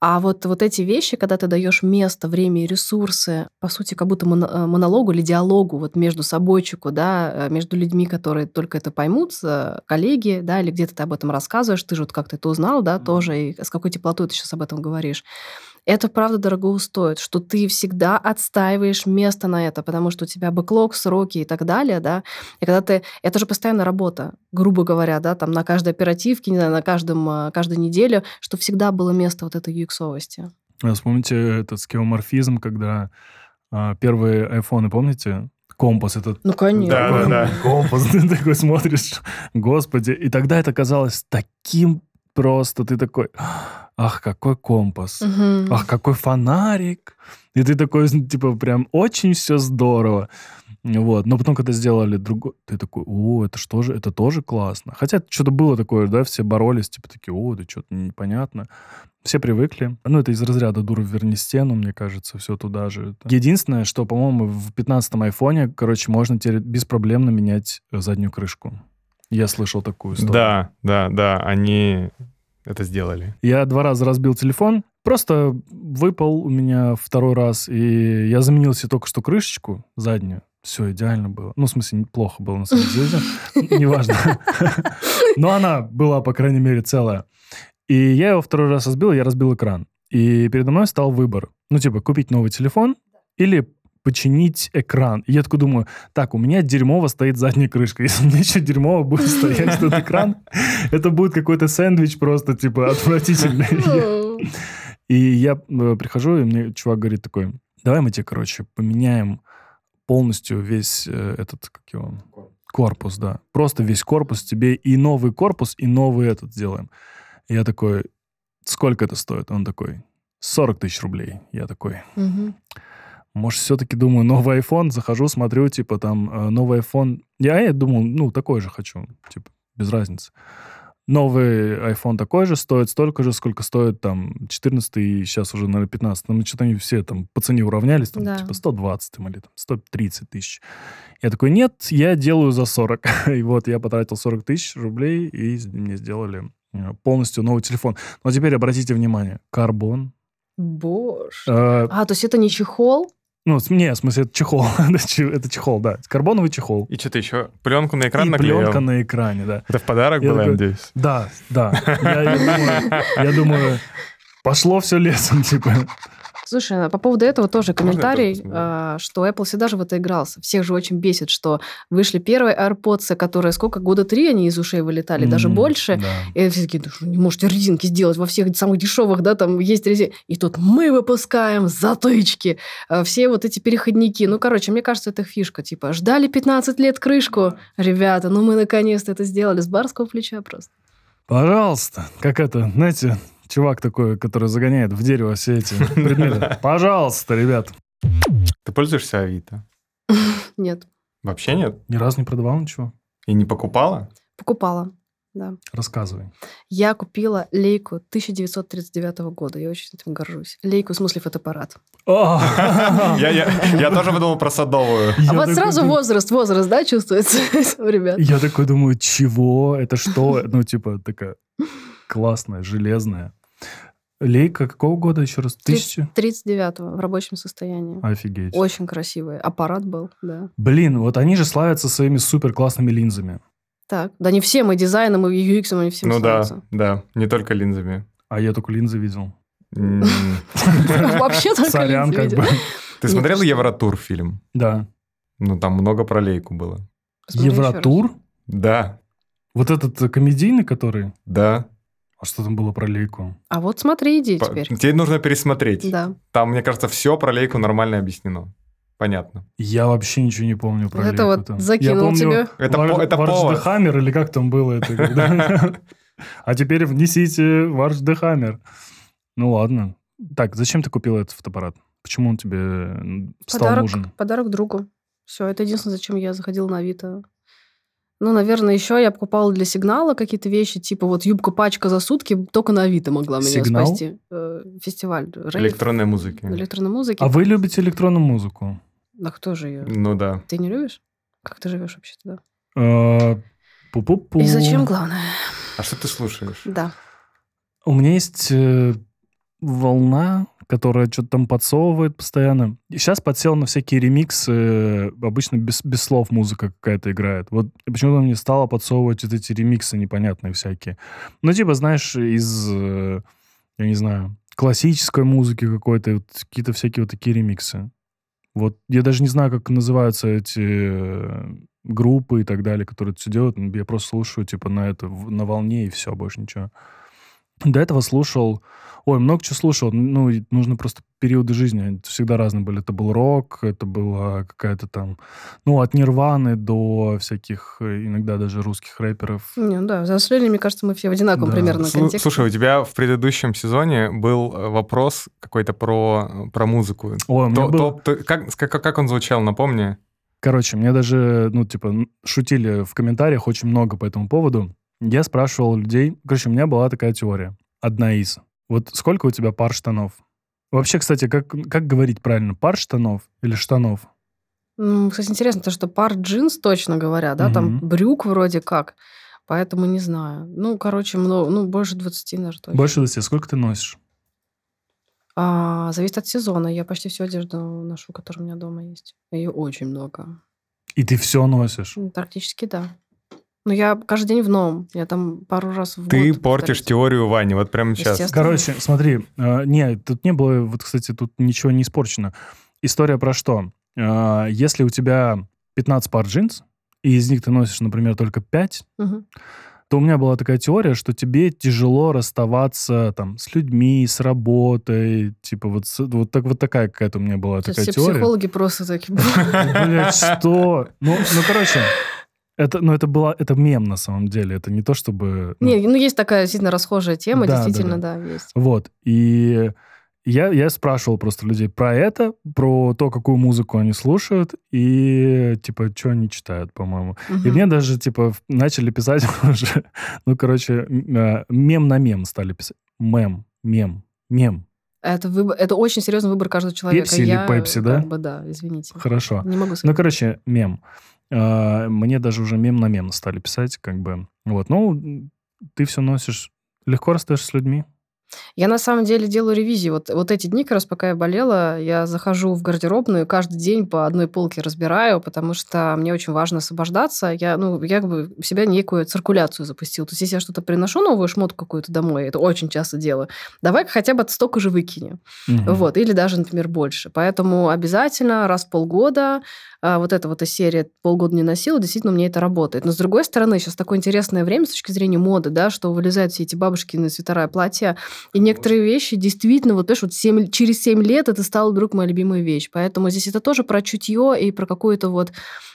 А вот, вот эти вещи, когда ты даешь место, время и ресурсы, по сути, как будто э, монологу или диалогу вот между собойчику, да, э, между людьми, которые только это поймут, э, коллеги, да, или где-то ты об этом рассказываешь, ты же вот как-то это узнал, да, тоже, и с какой теплотой ты сейчас об этом говоришь. Это правда дорого стоит, что ты всегда отстаиваешь место на это, потому что у тебя бэклог, сроки и так далее, да. И когда ты... Это же постоянная работа, грубо говоря, да, там на каждой оперативке, не знаю, на каждом, а, каждой неделе, что всегда было место вот этой UX-овости. А Вспомните этот скеоморфизм, когда а, первые айфоны, помните? Компас этот Ну, конечно. Да, да, да. компас, ты такой смотришь, господи. И тогда это казалось таким просто, ты такой, ах, какой компас, Мгм. ах, какой фонарик. И ты такой, типа, прям очень все здорово. Вот. Но потом, когда сделали другой, ты такой, о, это что же, это тоже классно. Хотя что-то было такое, да, все боролись, типа такие, о, да что-то непонятно. Все привыкли. Ну, это из разряда дура верни стену, мне кажется, все туда же. Единственное, что, по-моему, в 15-м айфоне, короче, можно теперь беспроблемно менять заднюю крышку. Я слышал такую историю. Да, да, да, они это сделали. Я два раза разбил телефон, просто выпал у меня второй раз, и я заменил себе только что крышечку заднюю. Все идеально было. Ну, в смысле, неплохо было, на самом деле. Неважно. Но она была, по крайней мере, целая. И я его второй раз разбил, я разбил экран. И передо мной стал выбор. Ну, типа, купить новый телефон или починить экран. И я такой думаю, так, у меня дерьмово стоит задняя крышка. Если у меня еще дерьмово будет стоять этот экран, это будет какой-то сэндвич просто, типа, отвратительный. И я э, прихожу, и мне чувак говорит такой, давай мы тебе, короче, поменяем полностью весь э, этот, как его, Корпус, да. Просто весь корпус тебе и новый корпус, и новый этот сделаем. Я такой, сколько это стоит? Он такой, 40 тысяч рублей. Я такой, Мгм. Может, все-таки думаю, новый iPhone, захожу, смотрю, типа, там, э, новый iPhone. Я, я думал, ну, такой же хочу, типа, без разницы. Новый iPhone такой же, стоит столько же, сколько стоит, там, 14 и сейчас уже, наверное, 15. Ну, что-то они все там по цене уравнялись, там, Да. типа, 120 там, или там, 130 тысяч. Я такой, нет, я делаю за 40. и вот я потратил 40 тысяч рублей, и мне сделали э, полностью новый телефон. Но теперь обратите внимание, карбон. Боже. Э, А, то есть это не чехол? Ну, не, в смысле, это чехол. это че- это чехол, да. Карбоновый чехол. И что-то еще? Пленку на экран и наклеил? пленка на экране, да. Это в подарок Я было, такой, надеюсь? Да, да. Я, я думаю, я думаю, пошло все лесом, типа. Слушай, а по поводу этого тоже комментарий, а, что Apple всегда же в это игрался. Всех же очень бесит, что вышли первые AirPods, которые сколько, года три они из ушей вылетали, даже М, больше. да. И все такие, да что, не можете резинки сделать, во всех самых дешевых, да, там есть резинки. И тут мы выпускаем затычки, а, все вот эти переходники. Ну, короче, мне кажется, это фишка. Типа, ждали 15 лет крышку, ребята, ну мы наконец-то это сделали с барского плеча просто. Пожалуйста. Как это, знаете, чувак такой, который загоняет в дерево все эти предметы. Пожалуйста, ребят. Ты пользуешься Авито? Нет, Вообще нет? Ни разу не продавал ничего? И не покупала? покупала, да. Рассказывай. Я купила лейку 1939 года. Я очень этим горжусь. Лейку, в смысле фотоаппарат. Я тоже подумал про садовую. а вот сразу возраст, возраст, да, чувствуется у ребят? Я такой думаю, чего? Это что? Ну, типа, такая классная, железная. Лейка какого года еще раз? Тысячу? 39-го в рабочем состоянии. Офигеть. Очень красивый. Аппарат был, да. Блин, вот они же славятся своими супер классными линзами. Так, да не все, мы дизайном и UX, они всем ну да, славятся. да, не только линзами. А я только линзы видел. Вообще только линзы как видел. бы. Ты смотрел? Евротур фильм? Да. Ну, там много про лейку было. Евротур? Да, Вот этот э, комедийный, который? да. Что там было про лейку? А вот смотри, иди По- теперь. Тебе нужно пересмотреть. Да. Там, мне кажется, все про лейку нормально объяснено. Понятно. Я вообще ничего не помню про Вот это лейку вот там. закинул Я помню, тебе. Это, Вар- по- это повод. Хаммер, или как там было это? А теперь внесите Варж де Хаммер. Ну ладно. Так, зачем ты купил этот фотоаппарат? Почему он тебе стал Подарок, нужен? подарок другу. Все, это единственное, зачем я заходила на Авито. Ну, наверное, еще я покупала для сигнала какие-то вещи, типа вот юбка-пачка за сутки только на Авито могла меня Сигнал? спасти. Э, фестиваль рейв, Электронной музыки. электронной музыки. А вы любите электронную музыку? Да кто же ее? Ну да. Ты не любишь? Как ты живешь вообще туда? Э, Пу-пу-пу. И зачем главное? А что ты слушаешь? Да. У меня есть э, волна, которая что-то там подсовывает постоянно. Сейчас подсел на всякие ремиксы, э, обычно без, без слов музыка какая-то играет. Вот почему-то мне стало подсовывать вот эти ремиксы непонятные всякие. Ну, типа, знаешь, из, э, я не знаю, классической музыки какой-то, вот какие-то всякие вот такие ремиксы. Вот я даже не знаю, как называются эти э, группы и так далее, которые это все делают. Я просто слушаю, типа, на это, на волне и все, больше ничего. До этого слушал... Ой, много чего слушал. Ну, нужно просто периоды жизни. Они всегда разные были. Это был рок, это была какая-то там... Ну, от Нирваны до всяких, э, иногда даже русских рэперов. Не, ну да, взрослели, мне кажется, мы все в одинаковом Да. примерно контексте. Слушай, у тебя в предыдущем сезоне был э, вопрос какой-то про, про музыку. Ой, у меня То- был... то- то- как, как, как он звучал, напомни? Короче, мне даже, ну, типа, шутили в комментариях очень много по этому поводу. Я спрашивал людей... Короче, у меня была такая теория. Одна из. Вот сколько у тебя пар штанов? Вообще, кстати, как, как говорить правильно? Пар штанов или штанов? М, Кстати, интересно, то, что пар джинс точно говоря, да, там Мгм. брюк вроде как, поэтому не знаю. Ну, короче, много, ну, больше 20, наверное, точно. Больше 20. Сколько ты носишь? А, зависит от сезона. Я почти всю одежду ношу, которая у меня дома есть. Ее очень много. И ты все носишь? Практически да. Но я каждый день в новом. Я там пару раз в Ты год портишь повторюсь. теорию Вани, вот прямо сейчас. Короче, смотри, э, не, тут не было, вот, кстати, тут ничего не испорчено. История про что? Э, если у тебя 15 пар джинс, и из них ты носишь, например, только 5, Мгм. то у меня была такая теория, что тебе тяжело расставаться там с людьми, с работой, типа вот, вот, так, вот такая какая-то у меня была Сейчас такая все теория. психологи просто такие... Блять, что? Ну, ну, короче, Это, ну, это была, это мем на самом деле. Это не то, чтобы... ну, Не, ну есть такая сильно расхожая тема, Да, да, действительно, да, есть. Вот. И я, я спрашивал просто людей про это, про то, какую музыку они слушают, и, типа, что они читают, по-моему. И Мгм. мне даже, типа, начали писать уже, ну, короче, э, мем на мем стали писать. Мем, мем, мем. Это, выбор, это очень серьезный выбор каждого человека. Пепси или Пепси, да? Как бы, да, извините. Хорошо. Не могу Ну, сказать. короче, мем. Мне даже уже мем на мем стали писать, как бы. Вот, ну, ты все носишь. Легко расстаешься с людьми. Я на самом деле делаю ревизии. Вот, вот эти дни, как раз пока я болела, я захожу в гардеробную, каждый день по одной полке разбираю, потому что мне очень важно освобождаться. Я, ну, я как бы в себя некую циркуляцию запустила. То есть, если я что-то приношу, новую шмотку какую-то домой, это очень часто делаю, давай хотя бы столько же выкини. Мгм. Вот, или даже, например, больше. Поэтому обязательно раз в полгода а, вот эта вот серия полгода не носила, действительно, мне это работает. Но, с другой стороны, сейчас такое интересное время с точки зрения моды, да, что вылезают все эти бабушкины свитера и платья, и некоторые вещи действительно, вот, понимаешь, вот семь- через 7 лет это стала вдруг моя любимая вещь. Поэтому здесь это тоже про чутье и про какую-то вот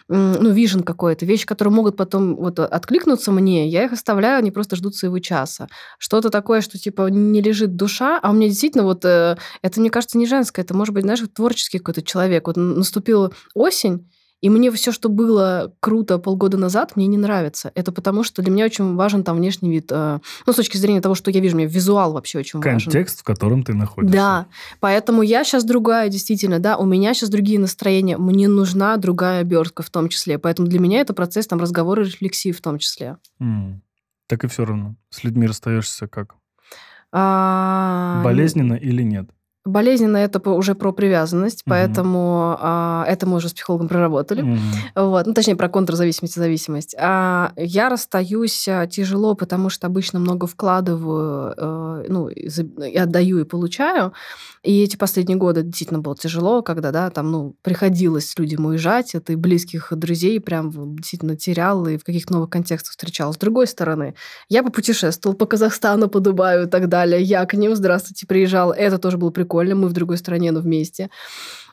ну, вижен какой-то, вещи, которые могут потом вот откликнуться мне, я их оставляю, они просто ждут своего часа. Что-то такое, что типа не лежит душа, а у меня действительно вот э, это, мне кажется, не женское, это может быть, знаешь, творческий какой-то человек. Вот наступила осень, и мне все, что было круто полгода назад, мне не нравится. Это потому, что для меня очень важен там внешний вид. э, Ну, с точки зрения того, что я вижу, мне визуал вообще очень важен. Контекст, в котором ты находишься. Да, поэтому я сейчас другая, действительно, да, у меня сейчас другие настроения, мне нужна другая обертка в том числе, поэтому для меня это процесс там разговора и рефлексии в том числе. М. Так и все равно. С людьми расстаешься как? А, Болезненно или нет? Болезненно это уже про привязанность, поэтому а, это мы уже с психологом проработали. М. Вот, ну, точнее, про контрзависимость и зависимость. А я расстаюсь а, тяжело, потому что обычно много вкладываю, э, ну, и отдаю, и получаю. И эти последние годы действительно было тяжело, когда, да, там, ну, приходилось людям уезжать, это и близких друзей прям действительно терял, и в каких-то новых контекстах встречал. С другой стороны, я попутешествовал по Казахстану, по Дубаю и так далее. Я к ним, здравствуйте, приезжал. Это тоже было прикольно. Мы в другой стране, но вместе.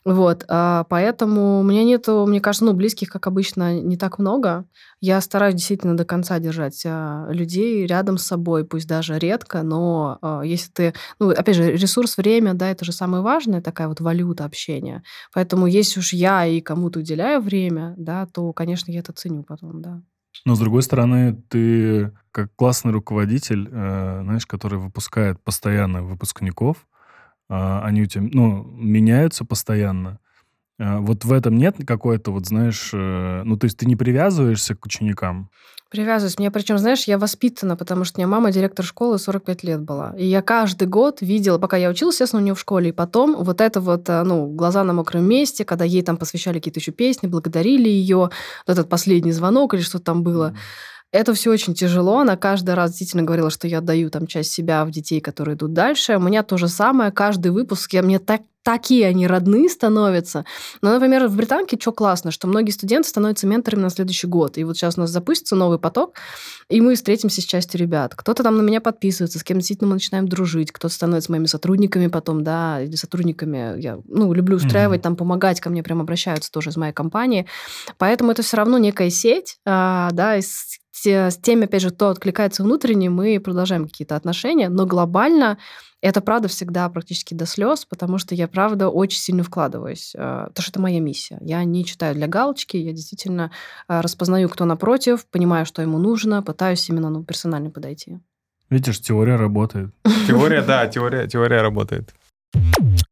Вот, а, поэтому у меня нету, мне кажется, ну, близких, как обычно, не так много. Я стараюсь действительно до конца держать а, людей рядом с собой, пусть даже редко, но а, если ты, ну, опять же, ресурс, время, да, это же самое важное, такая вот валюта общения. Поэтому если уж я и кому-то уделяю время, да, то, конечно, я это ценю потом, да. Но, с другой стороны, ты как классный руководитель, э, знаешь, который выпускает постоянно выпускников, они у тебя, ну, меняются постоянно. А, Вот в этом нет какой-то, вот, знаешь, э, ну, то есть ты не привязываешься к ученикам? Привязываюсь. Мне причем, знаешь, я воспитана, потому что у меня мама директор школы 45 лет была. И я каждый год видела, пока я училась, естественно, у нее в школе, и потом вот это вот, э, ну, глаза на мокром месте, когда ей там посвящали какие-то еще песни, благодарили ее, вот этот последний звонок или что там было. Это все очень тяжело. Она каждый раз действительно говорила, что я отдаю там часть себя в детей, которые идут дальше. У меня то же самое. Каждый выпуск, я, мне так, такие они родные становятся. Но, например, в Британке что классно, что многие студенты становятся менторами на следующий год. И вот сейчас у нас запустится новый поток, и мы встретимся с частью ребят. Кто-то там на меня подписывается, с кем действительно мы начинаем дружить, кто-то становится моими сотрудниками потом, да, или сотрудниками. Я, ну, люблю устраивать, Мгм. там, помогать, ко мне прям обращаются тоже из моей компании. Поэтому это все равно некая сеть, а, да, и с, те- с теми, опять же, кто откликается внутренне, мы продолжаем какие-то отношения, но глобально это, правда, всегда практически до слез, потому что я, правда, очень сильно вкладываюсь, а, потому что это моя миссия. Я не читаю для галочки, я действительно а, распознаю, кто напротив, понимаю, что ему нужно, пытаюсь именно ну, персонально подойти. Видишь, теория работает. Теория, да, теория, теория работает.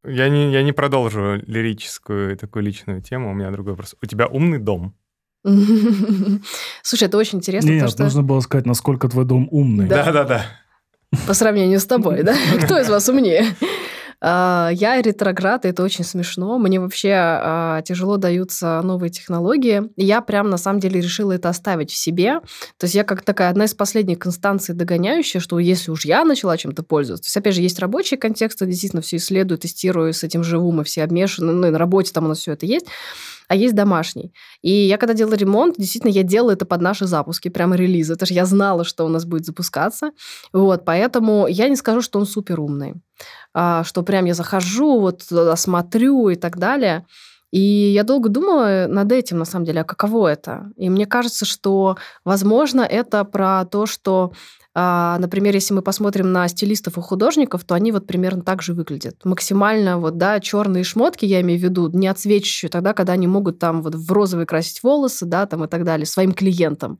Я не, я не продолжу лирическую такую личную тему, у меня другой вопрос. У тебя умный дом? Слушай, это очень интересно, Нет, что нужно было сказать, насколько твой дом умный. Да. Да-да-да. по сравнению с тобой, да? Кто из вас умнее? А, Я ретроград, и это очень смешно. Мне вообще а, тяжело даются новые технологии. И Я прям на самом деле решила это оставить в себе. То есть я как такая одна из последних инстанций догоняющая, что если уж я начала чем-то пользоваться, то есть опять же есть рабочий контекст, я действительно все исследую, тестирую, с этим живу, мы все обмешаны, ну и на работе там у нас все это есть а есть домашний. И я когда делала ремонт, действительно, я делала это под наши запуски, прямо релизы. Это же я знала, что у нас будет запускаться. Вот, поэтому я не скажу, что он супер умный. А, что прям я захожу, вот туда смотрю и так далее. И я долго думала над этим, на самом деле, а каково это? И мне кажется, что, возможно, это про то, что а, например, если мы посмотрим на стилистов и художников, то они вот примерно так же выглядят. Максимально вот, да, черные шмотки, я имею в виду, не отсвечивающие тогда, когда они могут там вот в розовый красить волосы, да, там и так далее, своим клиентам.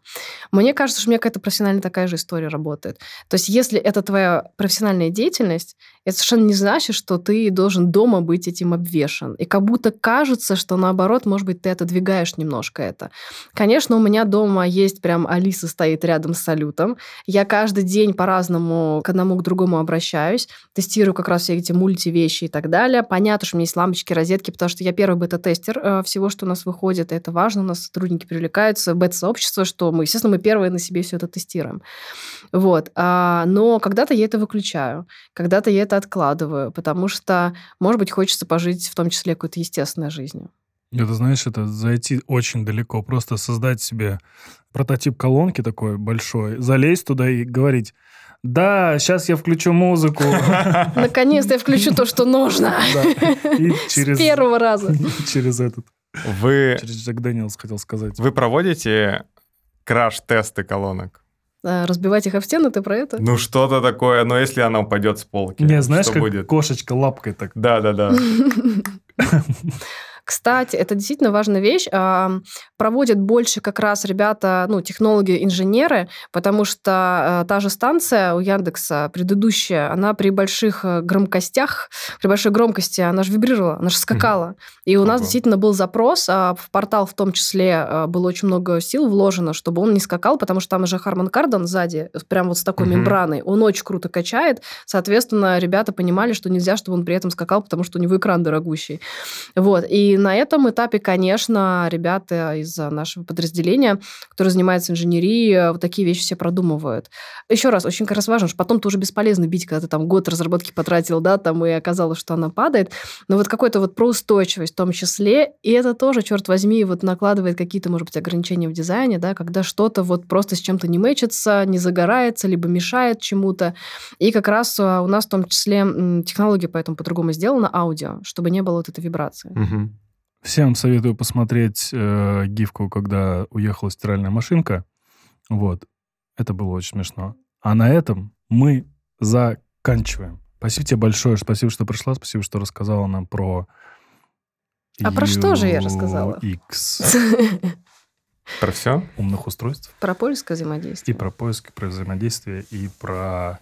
Мне кажется, что у меня какая-то профессиональная такая же история работает. То есть если это твоя профессиональная деятельность, это совершенно не значит, что ты должен дома быть этим обвешен. И как будто кажется, что наоборот, может быть, ты отодвигаешь немножко это. Конечно, у меня дома есть прям Алиса стоит рядом с салютом. Я каждый день по-разному к одному к другому обращаюсь, тестирую как раз все эти мультивещи и так далее. Понятно, что у меня есть лампочки, розетки, потому что я первый бета-тестер э, всего, что у нас выходит, и это важно, у нас сотрудники привлекаются, бета-сообщество, что мы, естественно, мы первые на себе все это тестируем. Вот. А, но когда-то я это выключаю, когда-то я это откладываю, потому что, может быть, хочется пожить в том числе какой-то естественной жизнью. Это, знаешь, это зайти очень далеко, просто создать себе прототип колонки такой большой, залезть туда и говорить, да, сейчас я включу музыку. Наконец-то я включу то, что нужно. С первого раза. Через этот. Вы... Через Джек Дэниелс хотел сказать. Вы проводите краш-тесты колонок? А, разбивать их об стену, ты про это? Ну, что-то такое, но если она упадет с полки, Не, знаешь, что как будет? кошечка лапкой так. Да-да-да. Кстати, это действительно важная вещь. А, проводят больше как раз ребята, ну, технологи, инженеры, потому что э, та же станция у Яндекса, предыдущая, она при больших э, громкостях, при большой громкости, она же вибрировала, она же скакала. И у нас действительно был запрос, а в портал в том числе э, было очень много сил вложено, чтобы он не скакал, потому что там уже Харман Кардон сзади, прям вот с такой мембраной, он очень круто качает. Соответственно, ребята понимали, что нельзя, чтобы он при этом скакал, потому что у него экран дорогущий. Вот. И на этом этапе, конечно, ребята из нашего подразделения, которые занимаются инженерией, вот такие вещи все продумывают. Еще раз, очень как раз важно, что потом тоже бесполезно бить, когда ты там год разработки потратил, да, там и оказалось, что она падает. Но вот какой-то вот про устойчивость в том числе, и это тоже, черт возьми, вот накладывает какие-то, может быть, ограничения в дизайне, да, когда что-то вот просто с чем-то не мэчится, не загорается, либо мешает чему-то. И как раз а, у нас в том числе технология поэтому по-другому сделана, аудио, чтобы не было вот этой вибрации. Угу. Всем советую посмотреть э, гифку, когда уехала стиральная машинка. Вот. Это было очень смешно. А на этом мы заканчиваем. Спасибо тебе большое. Спасибо, что пришла. Спасибо, что рассказала нам про... А про что же я рассказала? X. Про все? Умных устройств. Про поиск взаимодействия. И про поиск, про взаимодействие, и про...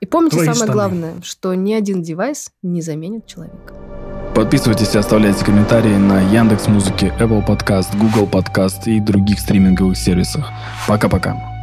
И помните Твои самое штаны. главное, что ни один девайс не заменит человека. Подписывайтесь и оставляйте комментарии на Яндекс Музыке, Apple Podcast, Google Podcast и других стриминговых сервисах. Пока-пока.